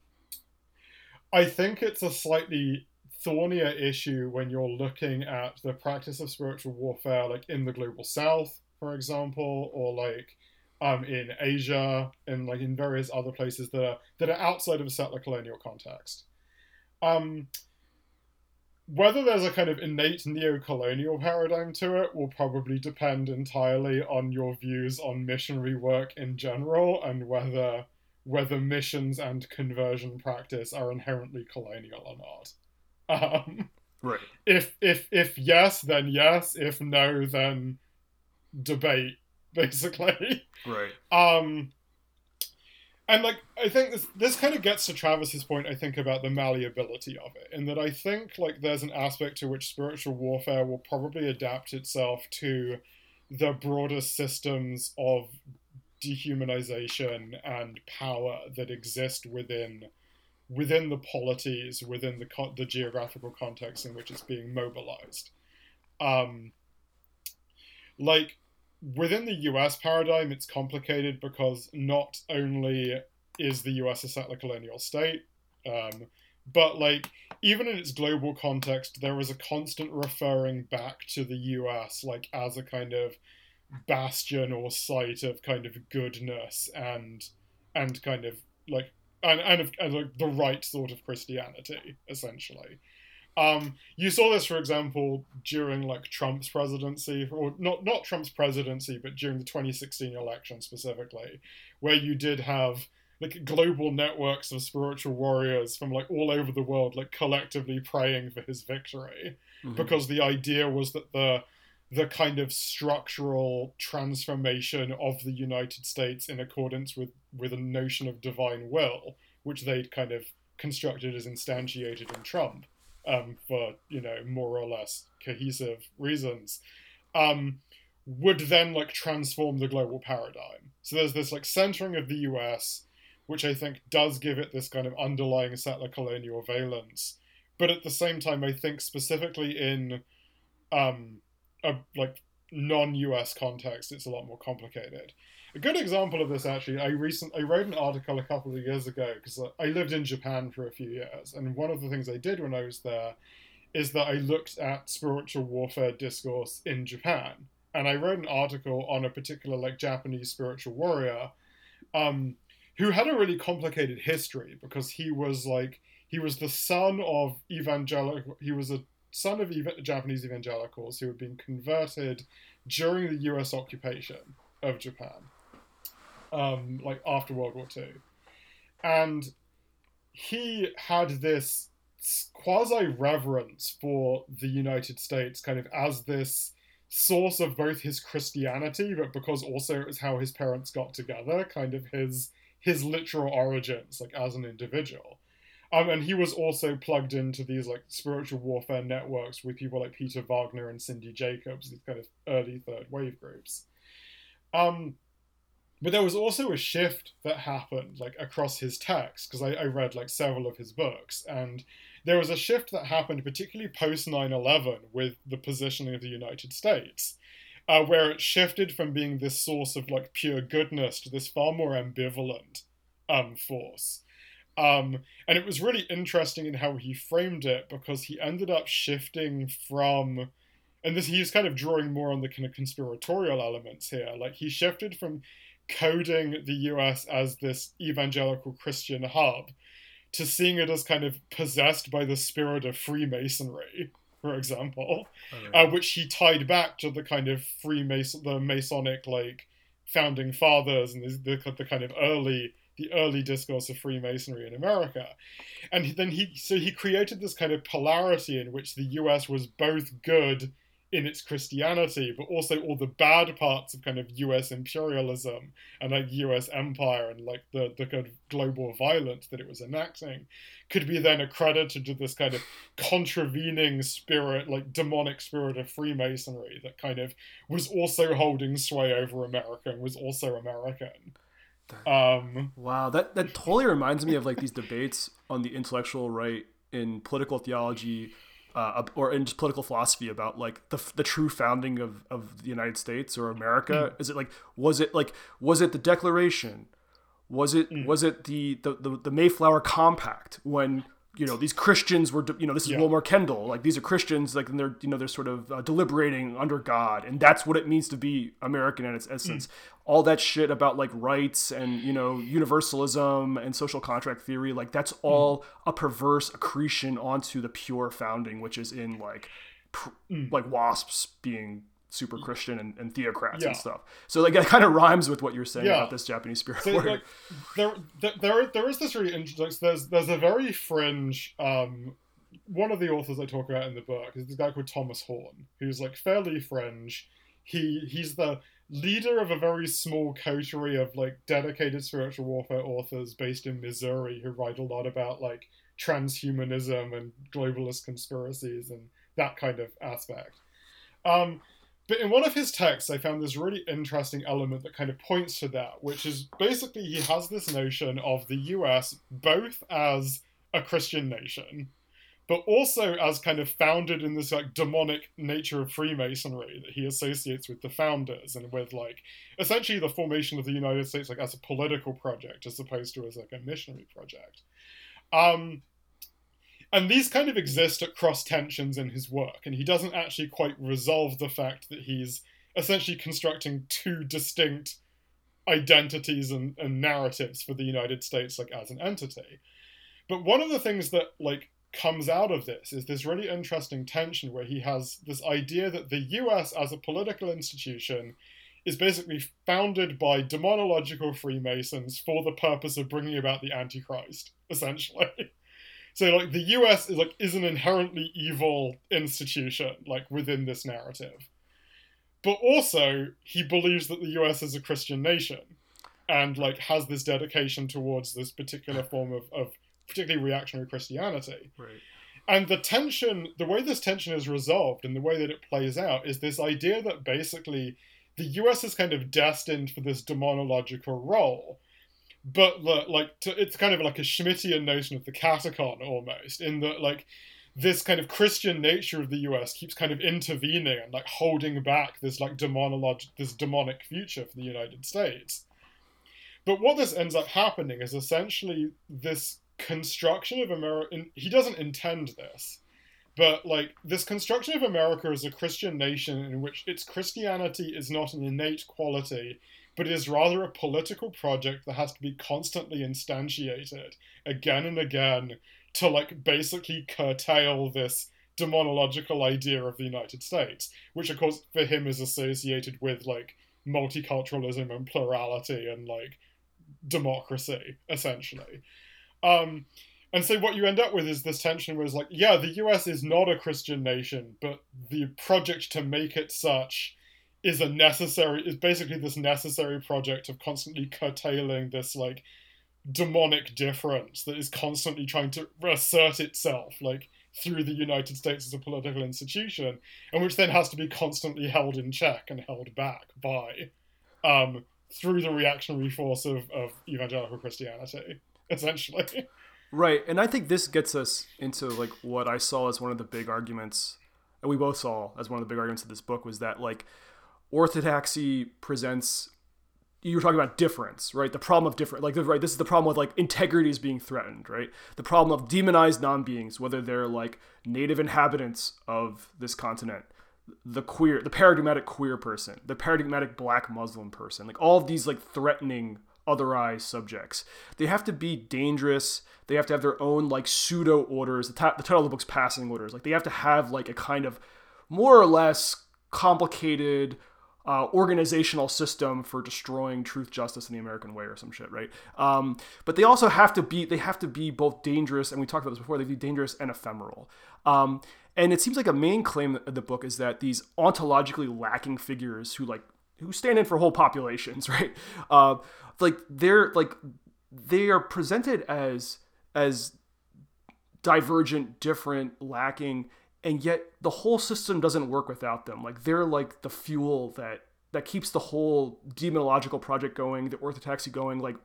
I think it's a slightly thornier issue when you're looking at the practice of spiritual warfare like in the global south, for example, or like um in Asia and like in various other places that are that are outside of a settler colonial context. Um whether there's a kind of innate neo-colonial paradigm to it will probably depend entirely on your views on missionary work in general and whether whether missions and conversion practice are inherently colonial or not. Um, right if if if yes, then yes. If no, then debate. Basically, right um, and like I think this this kind of gets to Travis's point. I think about the malleability of it, in that I think like there's an aspect to which spiritual warfare will probably adapt itself to the broader systems of dehumanization and power that exist within within the polities, within the co- the geographical context in which it's being mobilized. Um, like within the US paradigm, it's complicated because not only is the US a settler colonial state, um, but like even in its global context, there is a constant referring back to the US like as a kind of bastion or site of kind of goodness and and kind of like and, and, of, and like the right sort of Christianity, essentially. Um, you saw this, for example, during like Trump's presidency, or not not Trump's presidency, but during the 2016 election specifically, where you did have like global networks of spiritual warriors from like all over the world, like collectively praying for his victory, Mhm. because the idea was that the the kind of structural transformation of the United States in accordance with with a notion of divine will, which they'd kind of constructed as instantiated in Trump, um, for you know more or less cohesive reasons, um, would then like transform the global paradigm. So there's this like centering of the U.S., which I think does give it this kind of underlying settler colonial valence, but at the same time, I think specifically in um, a like non-US context, it's a lot more complicated. A good example of this, actually, I recent I wrote an article a couple of years ago because I lived in Japan for a few years, and one of the things I did when I was there is that I looked at spiritual warfare discourse in Japan, and I wrote an article on a particular like Japanese spiritual warrior, um, who had a really complicated history because he was like he was the son of evangelical he was a son of eva- Japanese evangelicals who had been converted during the U.S. occupation of Japan, um, like after World War II, and he had this quasi reverence for the United States, kind of as this source of both his Christianity, but because also it was how his parents got together, kind of his his literal origins, like as an individual. Um, and he was also plugged into these like spiritual warfare networks with people like Peter Wagner and Cindy Jacobs, these kind of early third wave groups. Um, but there was also a shift that happened like across his text because I, I read like several of his books and there was a shift that happened particularly post 9-11 with the positioning of the united states uh, where it shifted from being this source of like pure goodness to this far more ambivalent um, force. Um, and it was really interesting in how he framed it because he ended up shifting from and this he's kind of drawing more on the kind of conspiratorial elements here like he shifted from coding the US as this evangelical Christian hub to seeing it as kind of possessed by the spirit of Freemasonry, for example, uh, which he tied back to the kind of Freemason, the Masonic like founding fathers and the, the, the kind of early the early discourse of Freemasonry in America, and then he so he created this kind of polarity in which the U.S. was both good in its Christianity, but also all the bad parts of kind of US imperialism and like US empire and like the, the kind of global violence that it was enacting could be then accredited to this kind of contravening spirit, like demonic spirit of Freemasonry that kind of was also holding sway over America and was also American. Um, Wow, that that totally reminds me of like these debates on the intellectual right in political theology, uh, or in just political philosophy about like the the true founding of of the United States or America. Is it like was it like was it the Declaration? Was it was it the, the the the Mayflower Compact when you know these Christians were you know this is Yeah. Willmoore Kendall like these are Christians like and they're you know they're sort of uh, deliberating under God and that's what it means to be American in its essence. Hmm. All that shit about like rights and you know universalism and social contract theory like that's hmm. all a perverse accretion onto the pure founding which is in like pr- hmm. like wasps being super Christian and, and theocrats Yeah. and stuff. So like that kind of rhymes with what you're saying Yeah. about this Japanese spirit So like there, there, there, there is this really interesting. There's there's a very fringe. Um, one of the authors I talk about in the book is this guy called Thomas Horn, who's like fairly fringe. He he's the leader of a very small coterie of like dedicated spiritual warfare authors based in Missouri who write a lot about like transhumanism and globalist conspiracies and that kind of aspect. Um, but in one of his texts, I found this really interesting element that kind of points to that, which is basically he has this notion of the US both as a Christian nation, but also as kind of founded in this like demonic nature of Freemasonry that he associates with the founders and with like essentially the formation of the United States like as a political project as opposed to as like a missionary project. Um, and these kind of exist at cross tensions in his work, and he doesn't actually quite resolve the fact that he's essentially constructing two distinct identities and, and narratives for the United States like as an entity. But one of the things that like comes out of this is this really interesting tension where he has this idea that the US as a political institution is basically founded by demonological Freemasons for the purpose of bringing about the Antichrist, essentially. So like the US is like is an inherently evil institution, like within this narrative. But also he believes that the US is a Christian nation and like has this dedication towards this particular form of, of particularly reactionary Christianity. Right. And the tension, the way this tension is resolved and the way that it plays out is this idea that basically the US is kind of destined for this demonological role. But the, like to, it's kind of like a Schmittian notion of the katechon almost, in that like this kind of Christian nature of the US keeps kind of intervening and like holding back this like demonolog this demonic future for the United States. But what this ends up happening is essentially this construction of America. He doesn't intend this, but like this construction of America as a Christian nation in which its Christianity is not an innate quality, but is rather a political project that has to be constantly instantiated again and again to like basically curtail this demonological idea of the United States, which of course for him is associated with like multiculturalism and plurality and like democracy essentially. Um, and so what you end up with is this tension where it's like, yeah, the US is not a Christian nation, but the project to make it such is a necessary is basically this necessary project of constantly curtailing this like demonic difference that is constantly trying to assert itself like through the United States as a political institution, and which then has to be constantly held in check and held back by um, through the reactionary force of, of evangelical Christianity, essentially. Right, and I think this gets us into like what I saw as one of the big arguments, and we both saw as one of the big arguments of this book was that like orthodoxy presents. You were talking about difference, right? The problem of different, like right. This is the problem with like integrity is being threatened, right? The problem of demonized non-beings, whether they're like native inhabitants of this continent, the queer, the paradigmatic queer person, the paradigmatic black Muslim person, like all of these like threatening otherized subjects. They have to be dangerous. They have to have their own like pseudo orders. The, ti- the title of the book's passing orders. Like they have to have like a kind of more or less complicated uh, organizational system for destroying truth, justice, and the American way, or some shit, right? Um, but they also have to be they have to be both dangerous, and we talked about this before. They be dangerous and ephemeral. Um, and it seems like a main claim of the book is that these ontologically lacking figures who like who stand in for whole populations, right? Uh, like they're like they are presented as as divergent, different, lacking, and yet the whole system doesn't work without them. Like they're like the fuel that that keeps the whole demonological project going, the orthodoxy going. Like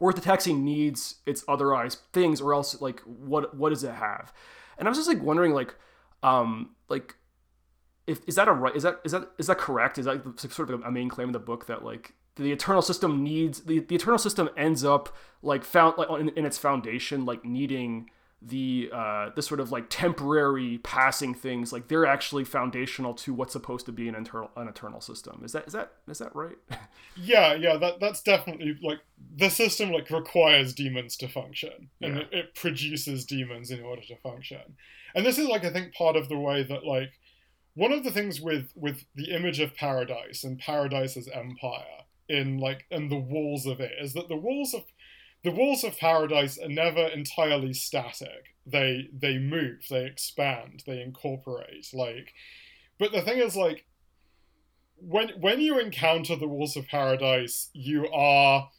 orthodoxy needs its otherized things, or else like what what does it have? And I was just like wondering, like, um, like if is that a right? Is that is that is that correct? Is that sort of a main claim in the book that like the eternal system needs the, the eternal system ends up like found like in, in its foundation like needing the uh the sort of like temporary passing things like they're actually foundational to what's supposed to be an eternal an eternal system is that is that is that right Yeah, yeah, that that's definitely like the system like requires demons to function, and Yeah. it, it produces demons in order to function. And this is like I think part of the way that like one of the things with with the image of paradise and paradise as empire in like and the walls of it is that the walls of the walls of paradise are never entirely static. They they move, they expand, they incorporate. Like, but the thing is like when when you encounter the walls of paradise, you are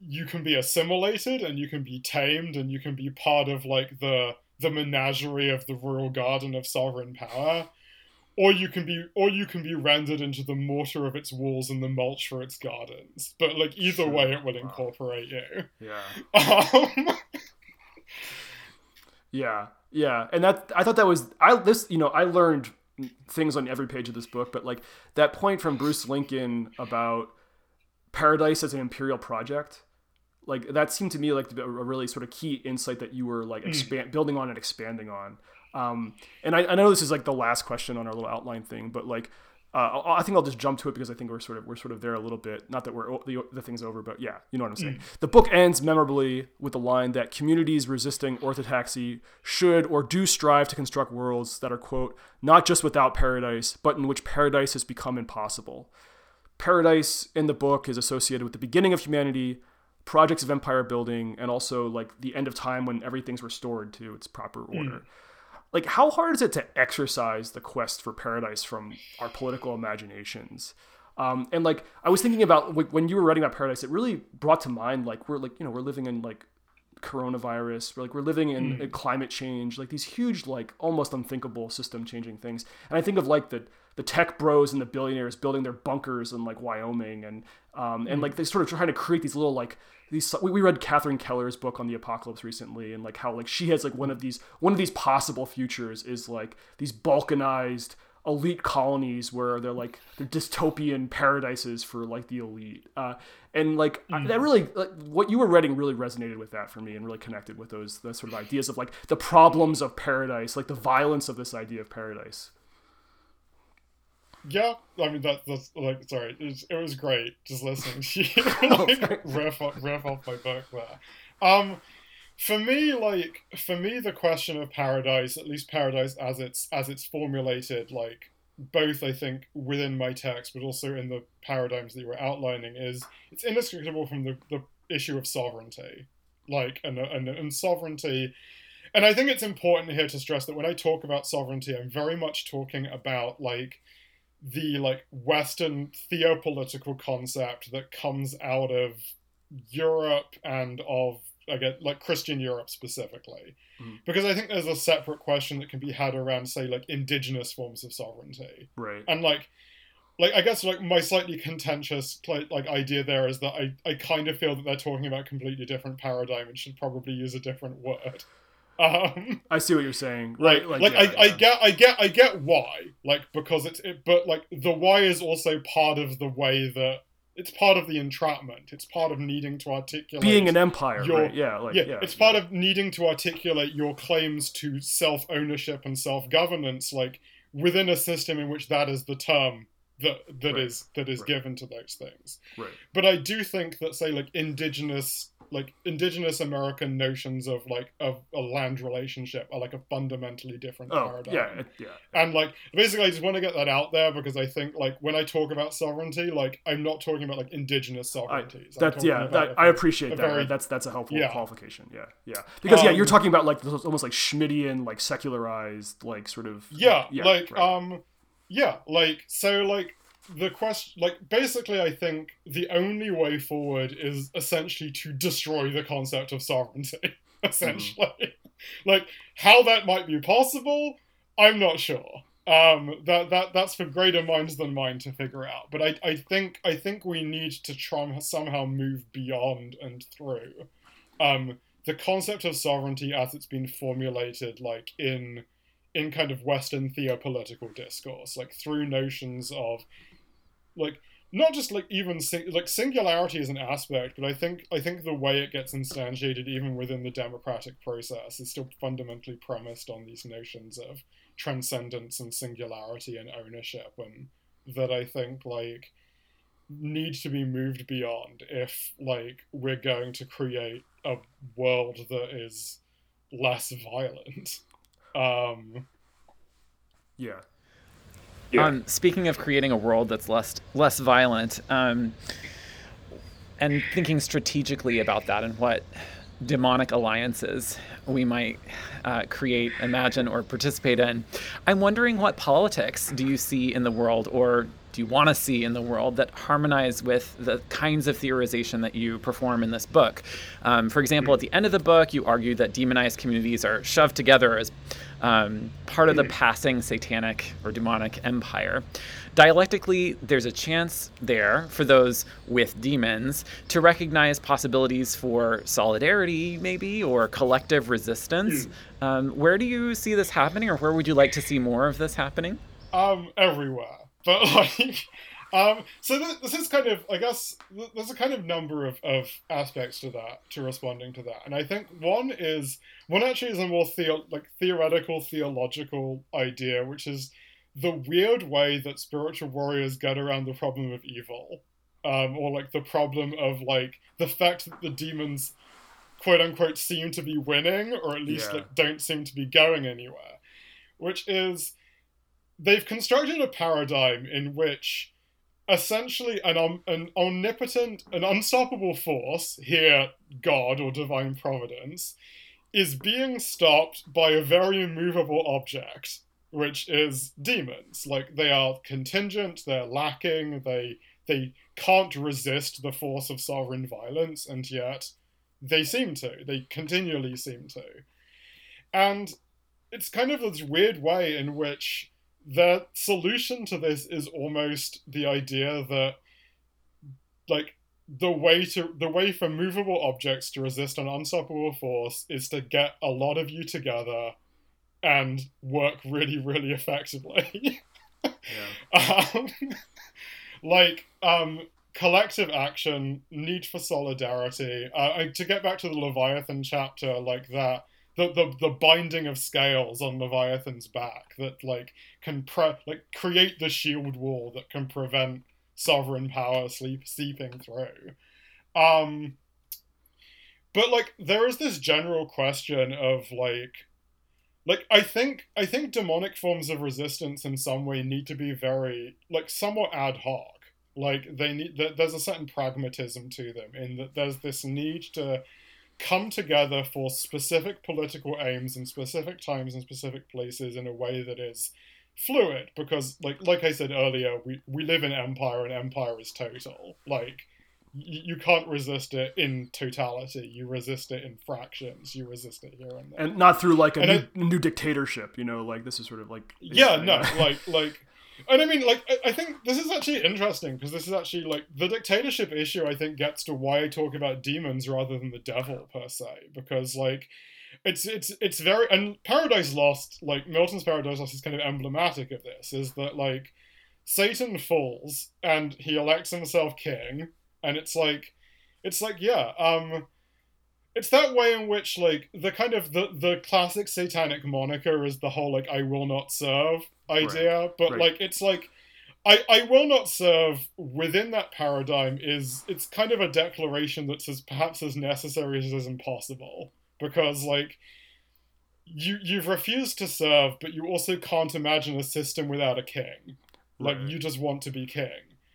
you can be assimilated and you can be tamed and you can be part of like the the menagerie of the royal garden of sovereign power or you can be or you can be rendered into the mortar of its walls and the mulch for its gardens. But like either Sure. way it will incorporate you. Yeah. Um, Yeah, yeah, and that I thought that was I this you know I learned things on every page of this book, but like that point from Bruce Lincoln about paradise as an imperial project, like that seemed to me like a really sort of key insight that you were like expand building on and expanding on. Um, and I, I know this is like the last question on our little outline thing, but like. Uh, I I think I'll just jump to it because I think we're sort of we're sort of there a little bit. Not that we're the, the thing's over, but yeah, you know what I'm saying. The book ends memorably with the line that communities resisting orthodoxy should or do strive to construct worlds that are quote not just without paradise, but in which paradise has become impossible. Paradise in the book is associated with the beginning of humanity, projects of empire building, and also like the end of time when everything's restored to its proper order like how hard is it to exercise the quest for paradise from our political imaginations? Um, and like i was thinking about like, when you were writing about paradise it really brought to mind like we're like you know we're living in like coronavirus we're like we're living in, in climate change like these huge like almost unthinkable system changing things. And i think of like the the tech bros and the billionaires building their bunkers in like wyoming and um, and like they sort of trying to create these little like these we, we read Catherine Keller's book on the apocalypse recently and like how like she has like one of these one of these possible futures is like these balkanized elite colonies where they're like they're dystopian paradises for like the elite. Uh, and like I- that really like, what you were writing really resonated with that for me and really connected with those those sort of ideas of like the problems of paradise like the violence of this idea of paradise Yeah, I mean that that's like sorry, it was, it was great just listening to you like, riff off, riff off my book there. Um, for me, like for me, the question of paradise, at least paradise as it's as it's formulated, like both I think within my text, but also in the paradigms that you were outlining, is it's inextricable from the the issue of sovereignty, like and and, and sovereignty. And I think it's important here to stress that when I talk about sovereignty, I'm very much talking about like the like Western theopolitical concept that comes out of Europe and of I get like Christian Europe specifically, Mhm. because I think there's a separate question that can be had around say like indigenous forms of sovereignty right and like like I guess like my slightly contentious like, like idea there is that I I kind of feel that they're talking about a completely different paradigm and should probably use a different word. Um, I see what you're saying. Right, right. like, yeah, I, I get, I get, I get why, like because it's, it, but like the why is also part of the way that it's part of the entrapment. It's part of needing to articulate being an empire your- right? Yeah like yeah, yeah, it's part of needing to articulate your claims to self ownership and self governance, like within a system in which that is the term that that Right, is that is right. given to those things. right. But I do think that say like indigenous like indigenous American notions of like of a land relationship are like a fundamentally different oh paradigm. yeah yeah And like basically I just want to get that out there because I think like when I talk about sovereignty, like I'm not talking about like indigenous I, sovereignties. I'm that's yeah. That, I appreciate that. very- right? That's that's a helpful Yeah. qualification. Yeah, yeah. Because yeah, Um, you're talking about like those almost like Schmittian, like secularized, like sort of yeah, like right. um yeah like so like the question like basically i think the only way forward is essentially to destroy the concept of sovereignty essentially. Like how that might be possible i'm not sure. Um that that that's for greater minds than mine to figure out. But i i think i think we need to try somehow move beyond and through um the concept of sovereignty as it's been formulated like in in kind of Western theopolitical discourse, like through notions of like not just like even sing- like singularity is an aspect, but I think I think the way it gets instantiated even within the democratic process is still fundamentally premised on these notions of transcendence and singularity and ownership, and that I think like need to be moved beyond if like we're going to create a world that is less violent. Um, yeah. Yeah. Um, speaking of creating a world that's less less violent, um, and thinking strategically about that and what demonic alliances we might uh, create, imagine, or participate in, I'm wondering what politics do you see in the world, or do you want to see in the world that harmonize with the kinds of theorization that you perform in this book? Um, for example, at the end of the book, you argue that demonized communities are shoved together as um, part of the passing satanic or demonic empire. Dialectically, there's a chance there for those with demons to recognize possibilities for solidarity, maybe, or collective resistance. Um, where do you see this happening, or where would you like to see more of this happening? um everywhere but like um so th- this is kind of i guess th- there's a kind of number of, of aspects to that to responding to that. And i think one is one actually is a more theo- like theoretical theological idea which is the weird way that spiritual warriors get around the problem of evil. Um or like the problem of like the fact that the demons quote unquote seem to be winning or at least Yeah. like don't seem to be going anywhere. Which is they've constructed a paradigm in which essentially an, om- an omnipotent, an unstoppable force, here God or divine providence, is being stopped by a very immovable object, which is demons. Like they are contingent, they're lacking, they they can't resist the force of sovereign violence, and yet they seem to. They continually seem to. And it's kind of this weird way in which the solution to this is almost the idea that like the way to the way for movable objects to resist an unstoppable force is to get a lot of you together and work really really effectively. Um, like um collective action need for solidarity. Uh, to get back to the leviathan chapter like that the, the, the binding of scales on Leviathan's back that like can pre- like create the shield wall that can prevent sovereign power sleep seeping through. Um but like there is this general question of like like I think I think demonic forms of resistance in some way need to be very like somewhat ad hoc. Like they need there's a certain pragmatism to them in that there's this need to come together for specific political aims in specific times and specific places in a way that is fluid because like like I said earlier we we live in empire and empire is total. Like you can't resist it in totality. You resist it in fractions. You resist it here and there. And not through like a new, new dictatorship. You know, like this is sort of like yeah no like like and i mean like I- think this is actually interesting because this is actually like the dictatorship issue i think gets to why i talk about demons rather than the devil per se because like it's it's it's very and paradise lost like milton's paradise lost is kind of emblematic of this is that like satan falls and he elects himself king and it's like it's like yeah um it's that way in which like the kind of the the classic satanic moniker is the whole like i will not serve idea but right. like it's like I, I will not serve within that paradigm is it's kind of a declaration that's as perhaps as necessary as is impossible because like you you've refused to serve but you also can't imagine a system without a king like Right. you just want to be king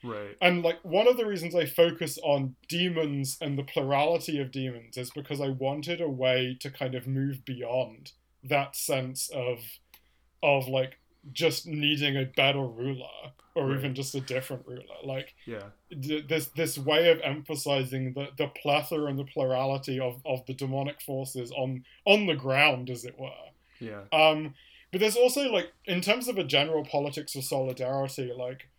right. and like one of the reasons I focus on demons and the plurality of demons is because I wanted a way to kind of move beyond that sense of of like just needing a better ruler or Right. even just a different ruler. Like Yeah. th- this this way of emphasizing the, the plethora and the plurality of, of the demonic forces on on the ground, as it were. Yeah. Um, but there's also like in terms of a general politics of solidarity, like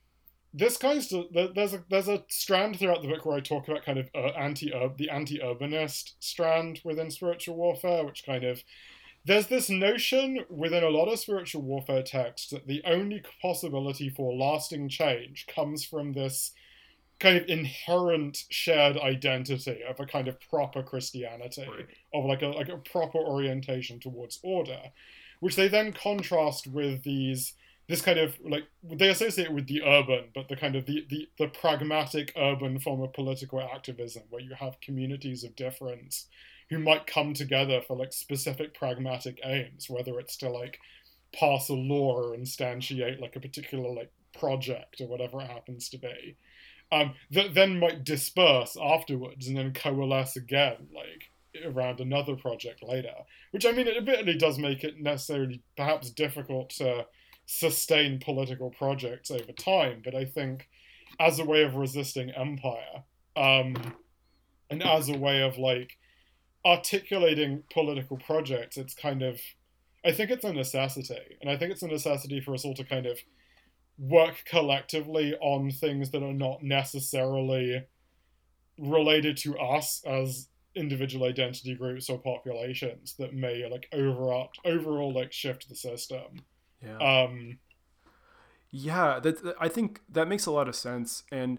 this kind of there's a there's a strand throughout the book where I talk about kind of uh, anti the anti urbanist strand within spiritual warfare, which kind of there's this notion within a lot of spiritual warfare texts that the only possibility for lasting change comes from this kind of inherent shared identity of a kind of proper Christianity Right. of like a like a proper orientation towards order, which they then contrast with these this kind of like they associate it with the urban, but the kind of the, the the pragmatic urban form of political activism where you have communities of difference who might come together for like specific pragmatic aims, whether it's to like pass a law or instantiate like a particular like project or whatever it happens to be um, that then might disperse afterwards and then coalesce again, like around another project later. Which I mean, it admittedly does make it necessarily perhaps difficult to sustain political projects over time, but I think as a way of resisting empire, um, and as a way of like articulating political projects, it's kind of, I think it's a necessity, and I think it's a necessity for us all to kind of work collectively on things that are not necessarily related to us as individual identity groups or populations that may like overall overall like shift the system. Yeah. Um, Yeah, that that- I think that makes a lot of sense, and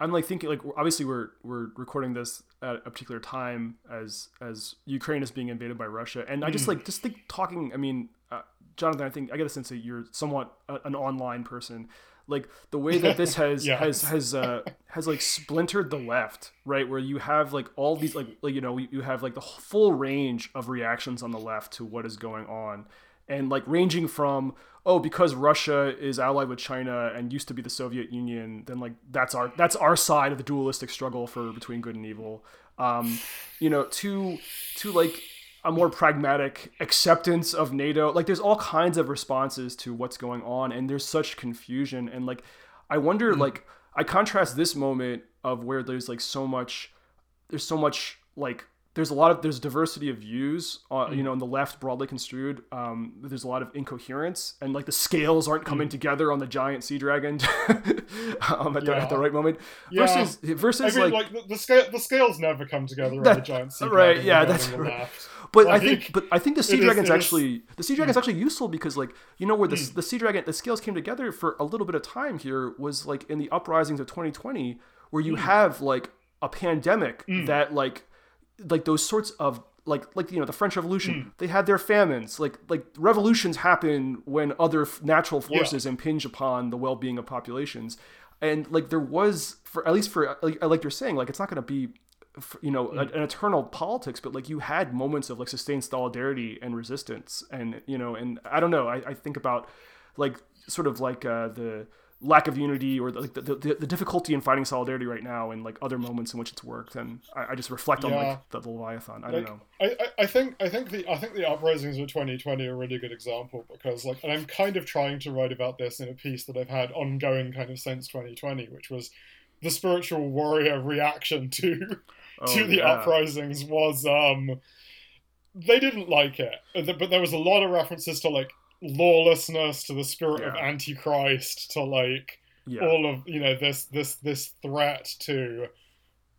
I'm like thinking like obviously we're we're recording this at a particular time as as Ukraine is being invaded by Russia, and I just like just think talking. I mean, uh, Jonathan, I think I get a sense that you're somewhat a, an online person. Like the way that this has Yes. has has uh has like splintered the left, right? Where you have like all these like like you know you have like the full range of reactions on the left to what is going on, and like ranging from oh because Russia is allied with China and used to be the Soviet Union, then like that's our that's our side of the dualistic struggle for between good and evil. Um, you know, to to like a more pragmatic acceptance of NATO. Like there's all kinds of responses to what's going on, and there's such confusion. And like I wonder, like I contrast this moment of where there's like so much, there's so much like there's a lot of there's diversity of views, uh, you know, in the left broadly construed. Um, there's a lot of incoherence, and like the scales aren't coming together on the giant sea dragon um, at, the, at the right moment. Yeah. Versus versus I mean, like like, the, the scale, the scales never come together on the giant sea right, dragon yeah, that's right. left. But I think, but I think the sea dragon's is- actually the sea dragon's actually useful because like you know where the the sea dragon the scales came together for a little bit of time here was like in the uprisings of 2020 where you have like a pandemic that like like those sorts of like like you know the French Revolution Hmm. they had their famines. Like like revolutions happen when other f- natural forces impinge upon the well-being of populations. And like there was for at least for like, like you're saying like it's not going to be you know an, an eternal politics but like you had moments of like sustained solidarity and resistance. And you know and i don't know i, I think about like sort of like uh, the lack of unity or the, like the, the, the difficulty in finding solidarity right now and like other moments in which it's worked and i, I just reflect on like the, the leviathan. I don't know. I, I, think I think the I think the uprisings of 2020 are a really good example because like and I'm kind of trying to write about this in a piece that I've had ongoing kind of since 2020, which was the spiritual warrior reaction to to Oh, the yeah. uprisings was um they didn't like it, but there was a lot of references to like lawlessness, to the spirit of antichrist, to like yeah. all of you know this this this threat to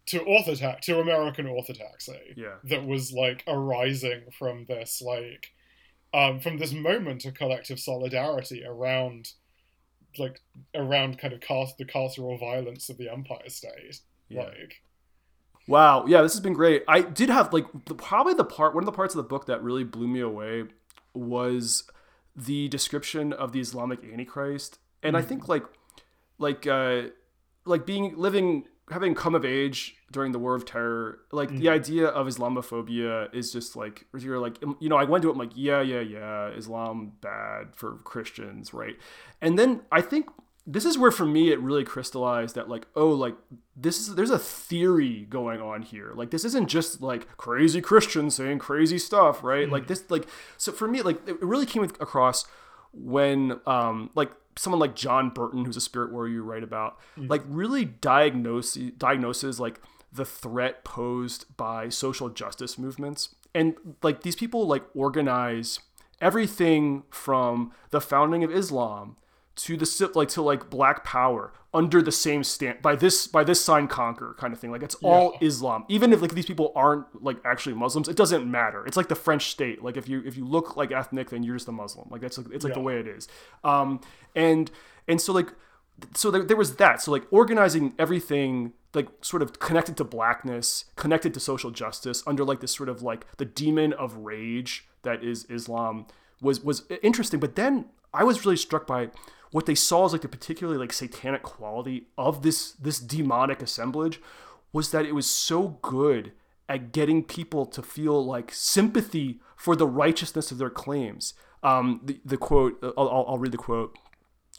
to orthodox to American orthodoxy yeah. that was like arising from this like um from this moment of collective solidarity around like around kind of cast the carceral violence of the empire state Yeah. like. Wow, yeah, this has been great. I did have like the, probably the part one of the parts of the book that really blew me away was the description of the Islamic Antichrist, and I think like like uh like being living having come of age during the War of Terror, like the idea of Islamophobia is just like you're like you know I went to it I'm like yeah yeah yeah Islam bad for Christians right, and then I think this is where for me it really crystallized that like oh like this is there's a theory going on here. Like this isn't just like crazy christians saying crazy stuff right? Like this like so for me like it really came across when um like someone like john burton who's a spirit warrior you write about like really diagnose diagnoses like the threat posed by social justice movements. And like these people like organize everything from the founding of islam to the like to like black power under the same stand by this by this sign conquer kind of thing. Like it's all islam. Even if like these people aren't like actually muslims it doesn't matter. It's like the french state. Like if you if you look like ethnic then you're just a muslim. Like that's like it's like the way it is. Um and and so like so there, there was that. So like organizing everything like sort of connected to blackness connected to social justice under like this sort of like the demon of rage that is islam was was interesting. But then i was really struck by what they saw as like the particularly like satanic quality of this this demonic assemblage was that it was so good at getting people to feel like sympathy for the righteousness of their claims. Um, the, the quote I'll, I'll- I'll read the quote.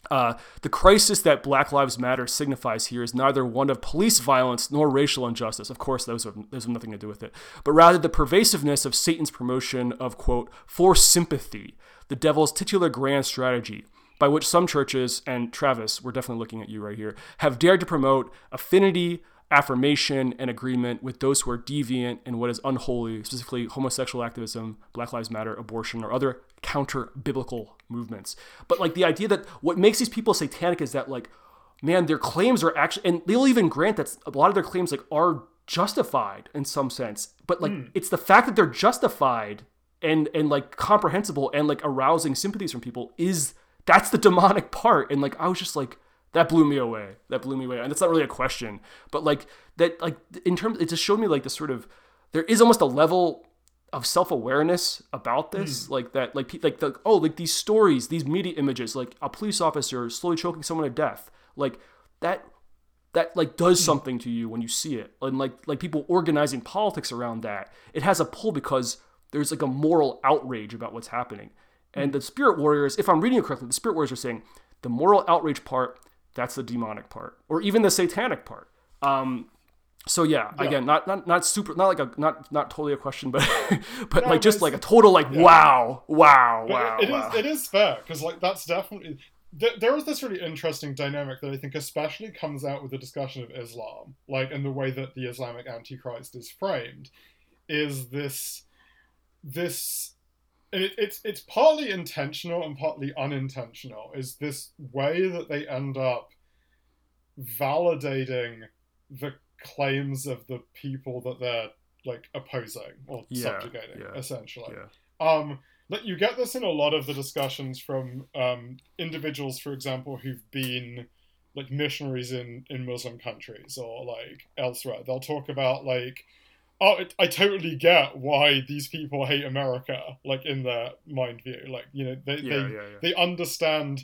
Uh, the crisis that Black Lives Matter signifies here is neither one of police violence nor racial injustice. Of course, those have, those have nothing to do with it, but rather the pervasiveness of Satan's promotion of, quote, for sympathy, the devil's titular grand strategy, by which some churches, and Travis, we're definitely looking at you right here, have dared to promote affinity, affirmation, and agreement with those who are deviant in what is unholy, specifically homosexual activism, Black Lives Matter, abortion, or other counter biblical movements. But like the idea that what makes these people satanic is that like, man, their claims are actually, and they'll even grant that a lot of their claims like are justified in some sense. But like, hmm. it's the fact that they're justified and and like comprehensible and like arousing sympathies from people is that's the demonic part. And like, I was just like, that blew me away. That blew me away. And that's not really a question, but like that, like in terms, it just showed me like the sort of there is almost a level of self-awareness about this hmm. like that like like the oh like these stories these media images like a police officer slowly choking someone to death like that that like does hmm. something to you when you see it and like like people organizing politics around that it has a pull because there's like a moral outrage about what's happening and the spirit warriors if i'm reading it correctly the spirit warriors are saying the moral outrage part that's the demonic part or even the satanic part. Um so yeah, again, not not not super, not like a not not totally a question, but but No, like just like a total like wow, wow, But wow, it is wow. it is fair because like that's definitely there, there is this really interesting dynamic that I think especially comes out with the discussion of Islam, like in the way that the Islamic Antichrist is framed, is this this it, it's it's partly intentional and partly unintentional. Is this way that they end up validating the claims of the people that they're like opposing or Yeah, subjugating, yeah, essentially. yeah. Um, like you get this in a lot of the discussions from um, individuals, for example, who've been like missionaries in in Muslim countries or like elsewhere. They'll talk about like, oh, it, I totally get why these people hate America, like in their mind view. Like you know, they Yeah, they yeah, yeah. they understand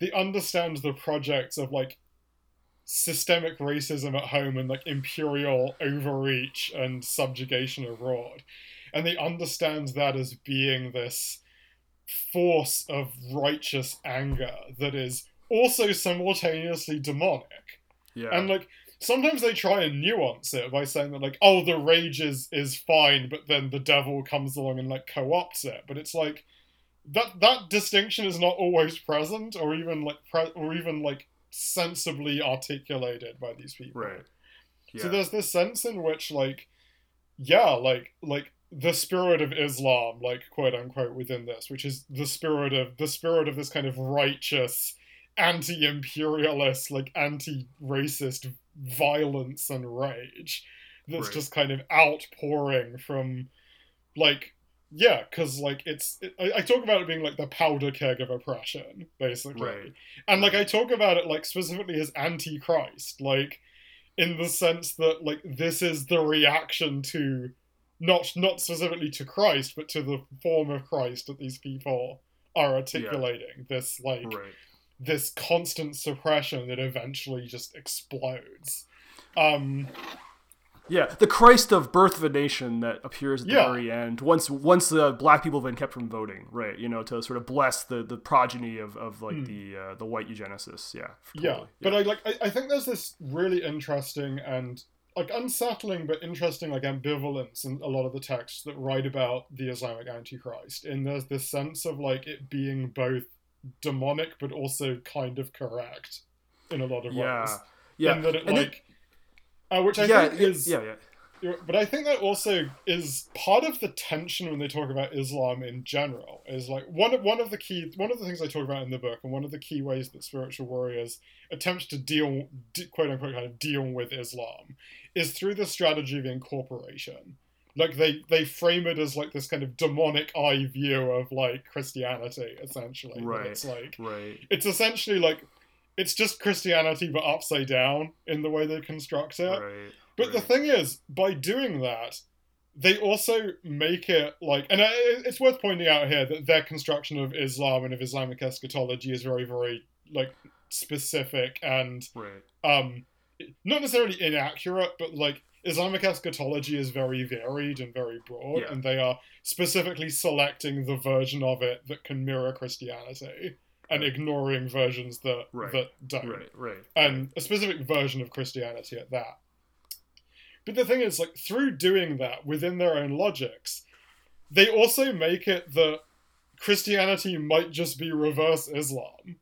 they understand the projects of like systemic racism at home and like imperial overreach and subjugation abroad and they understand that as being this force of righteous anger that is also simultaneously demonic yeah. and like sometimes they try and nuance it by saying that like oh the rage is is fine but then the devil comes along and like co-opts it but it's like that that distinction is not always present or even like pre- or even like sensibly articulated by these people right. Yeah. so there's this sense in which like yeah like like the spirit of islam like quote unquote within this which is the spirit of the spirit of this kind of righteous anti-imperialist like anti-racist violence and rage that's Right. just kind of outpouring from like yeah because like it's it, I, I talk about it being like the powder keg of oppression basically Right. and like I talk about it like specifically as anti-Christ, like in the sense that like this is the reaction to not not specifically to Christ, but to the form of Christ that these people are articulating. This like right. This constant suppression that eventually just explodes. Um Yeah, the Christ of Birth of a Nation that appears at the Yeah. very end. Once once the black people have been kept from voting, right? You know, to sort of bless the, the progeny of, of like the uh, the white eugenicists. Yeah, Hmm. yeah totally. but i like I, I think there's this really interesting and like unsettling but interesting like ambivalence in a lot of the texts that write about the islamic antichrist and there's this sense of like it being both demonic but also kind of correct in a lot of yeah, ways yeah. in that it And like uh, which i yeah, think yeah, is yeah, yeah. but I think that also is part of the tension when they talk about Islam in general. Is like one of one of the key one of the things I talk about in the book, and one of the key ways that spiritual warriors attempt to deal, quote unquote, kind of deal with Islam, is through the strategy of incorporation. Like they they frame it as like this kind of demonic eye view of like Christianity, essentially. Right. It's like Right. it's essentially like it's just Christianity but upside down in the way they construct it. Right. But the thing is, by doing that, they also make it like, and it's worth pointing out here that their construction of Islam and of Islamic eschatology is very, very like specific and Right. um, not necessarily inaccurate, but like Islamic eschatology is very varied and very broad, Yeah. and they are specifically selecting the version of it that can mirror Christianity and ignoring versions that Right. that don't Right. Right. and a specific version of Christianity at that. But the thing is, like, through doing that within their own logics, they also make it that Christianity might just be reverse Islam.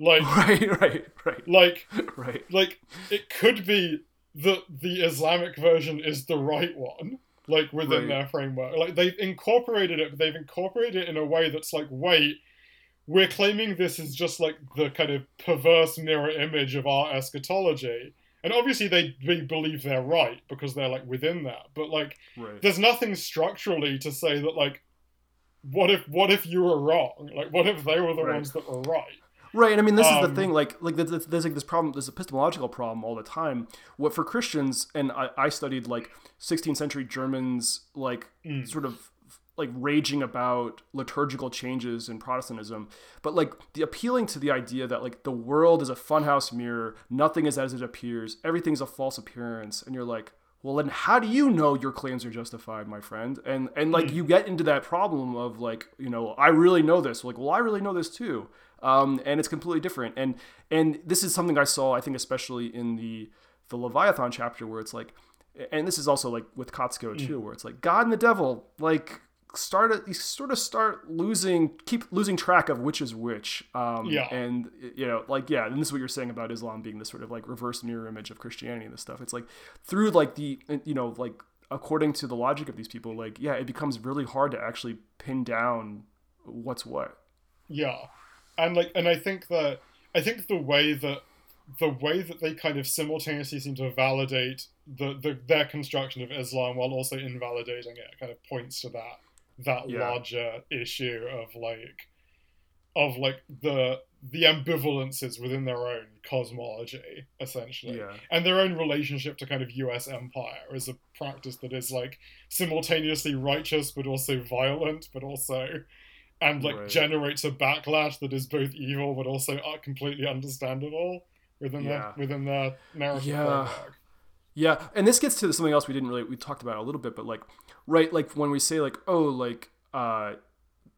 Like, Right, right, right, like, right. like it could be that the Islamic version is the right one, like within Right. their framework. Like they've incorporated it, but they've incorporated it in a way that's like, wait, we're claiming this is just like the kind of perverse mirror image of our eschatology. And obviously they, they believe they're right because they're like within that. But like Right. there's nothing structurally to say that like what if what if you were wrong? Like what if they were the Right. ones that were right? Right, and I mean, this is Um, the thing. Like, like there's, there's- like this problem, this epistemological problem all the time. What for Christians, and I, I studied like 16th century Germans, like Mm. sort of like raging about liturgical changes in Protestantism, but like the appealing to the idea that like the world is a funhouse mirror, nothing is as it appears, everything's a false appearance, and you're like, well, then how do you know your claims are justified, my friend? And and like you get into that problem of like, you know, I really know this. Like, well, I really know this too. Um, and it's completely different. And and this is something I saw, I think, especially in the the Leviathan chapter, where it's like, and this is also like with Kotsko too, where it's like God and the devil, like start you sort of start losing keep losing track of which is which. Um Yeah. and you know like yeah and this is what you're saying about islam being this sort of like reverse mirror image of christianity and this stuff. It's like through like the you know like according to the logic of these people like yeah it becomes really hard to actually pin down what's what. Yeah, and like, and I think that I think the way that the way that they kind of simultaneously seem to validate the, the their construction of Islam while also invalidating it kind of points to that that Yeah. larger issue of like of like the the ambivalences within their own cosmology essentially yeah and their own relationship to kind of US empire as a practice that is like simultaneously righteous but also violent but also and like Right. generates a backlash that is both evil but also uh, completely understandable within Yeah. the within the narrative Yeah. framework. Yeah, and this gets to something else we didn't really we talked about a little bit, but like right, like when we say like oh like uh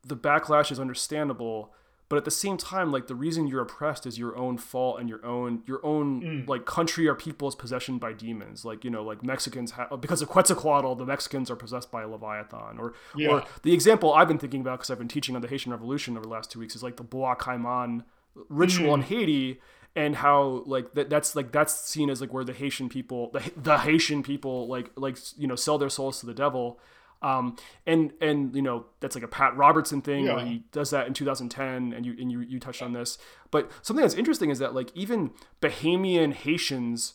the backlash is understandable, but at the same time like the reason you're oppressed is your own fault and your own your own Mm. like country or people's possession by demons. Like you know like Mexicans have because of Quetzalcoatl, the Mexicans are possessed by a leviathan, or Yeah. or the example I've been thinking about because I've been teaching on the Haitian Revolution over the last two weeks is like the Bois Caiman ritual in Haiti and how like that that's like that's seen as like where the Haitian people the, the Haitian people like like you know sell their souls to the devil um and and you know that's like a Pat Robertson thing where he does that in 2010 and you and you you touched on this but something that's interesting is that like even Bahamian Haitians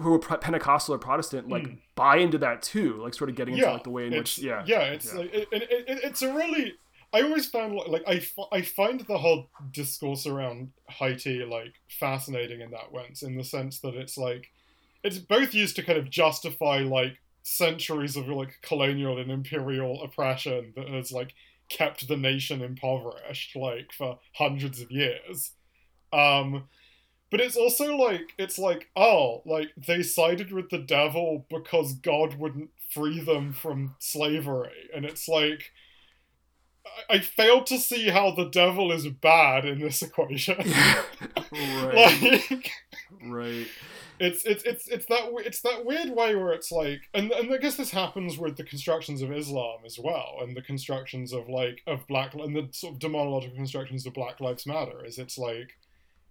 who- are Pentecostal or Protestant like buy into that too like sort of getting into Hmm. like the way in which yeah yeah, it's yeah. like it, it, it, it's a really. I always found like, like I, I find the whole discourse around Haiti like fascinating in that sense, in the sense that it's like it's both used to kind of justify like centuries of like colonial and imperial oppression that has like kept the nation impoverished like for hundreds of years. Um, but it's also like it's like oh like they sided with the devil because God wouldn't free them from slavery, and it's like I, I failed to see how the devil is bad in this equation. right like right it's it's it's it's that it's that weird way where it's like and and I guess this happens with the constructions of Islam as well and the constructions of like of black and the sort of demonological constructions of Black Lives Matter is it's like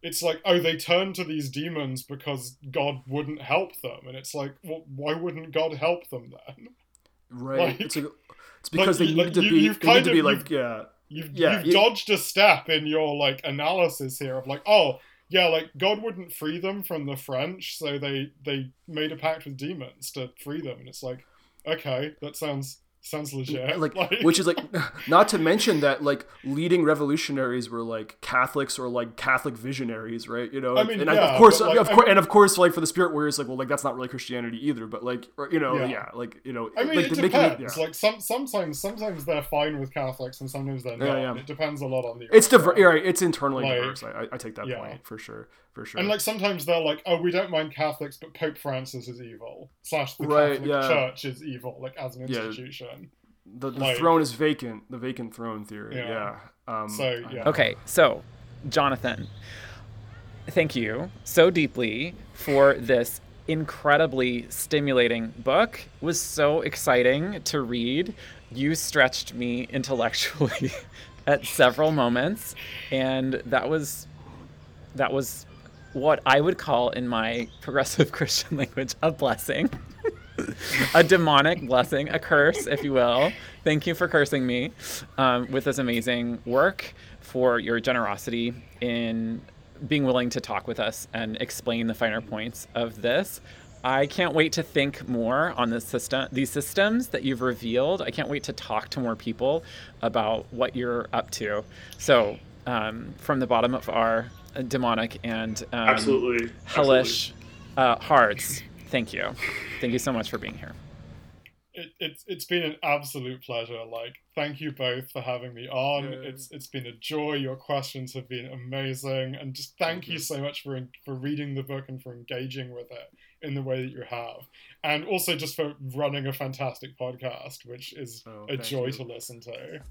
it's like oh they turn to these demons because God wouldn't help them and it's like well why wouldn't God help them then? Right. Like- it's like it's because like, they need to you- be you've they need kind to of- be like you've- yeah. You've, Yeah, you've you- dodged a step in your like analysis here of like, oh yeah, like God wouldn't free them from the French, so they they made a pact with demons to free them, and it's like, okay, that sounds sounds legit. like which is like not to mention that like leading revolutionaries were like catholics or like catholic visionaries right you know I mean, and yeah, of course like, of I course mean- and of course like for the spirit warriors like well like that's not really christianity either but like or, you know Yeah. yeah. like you know I mean, like it making it- depends. yeah. Like some sometimes sometimes they're fine with Catholics, and sometimes they're not. It depends a lot on the. it's diver- yeah, right it's internally Like, diverse I, I- I take that point for sure for sure And like sometimes they're like, oh, we don't mind Catholics, but Pope Francis is evil. Slash the Right, Catholic yeah. Church is evil, like as an Yeah. institution. the, the like- throne is vacant the vacant throne theory yeah, Yeah. Um, So yeah. Okay, so Jonathan, thank you so deeply for this incredibly stimulating book. It was so exciting to read. You stretched me intellectually at several moments, and that was that was what I would call in my progressive Christian language a blessing. a demonic blessing, a curse, if you will. Thank you for cursing me um, with this amazing work, for your generosity in being willing to talk with us and explain the finer points of this. I can't wait to think more on this system, these systems that you've revealed. I can't wait to talk to more people about what you're up to. So, um, from the bottom of our demonic and um, Absolutely. hellish uh, hearts, thank you. Thank you so much for being here. it, it's it's been an absolute pleasure. Like, thank you both for having me on. Yeah. It's it's been a joy. Your questions have been amazing, and just thank you so much for for reading the book and for engaging with it in the way that you have, and also just for running a fantastic podcast, which is Oh, a joy you. to listen to.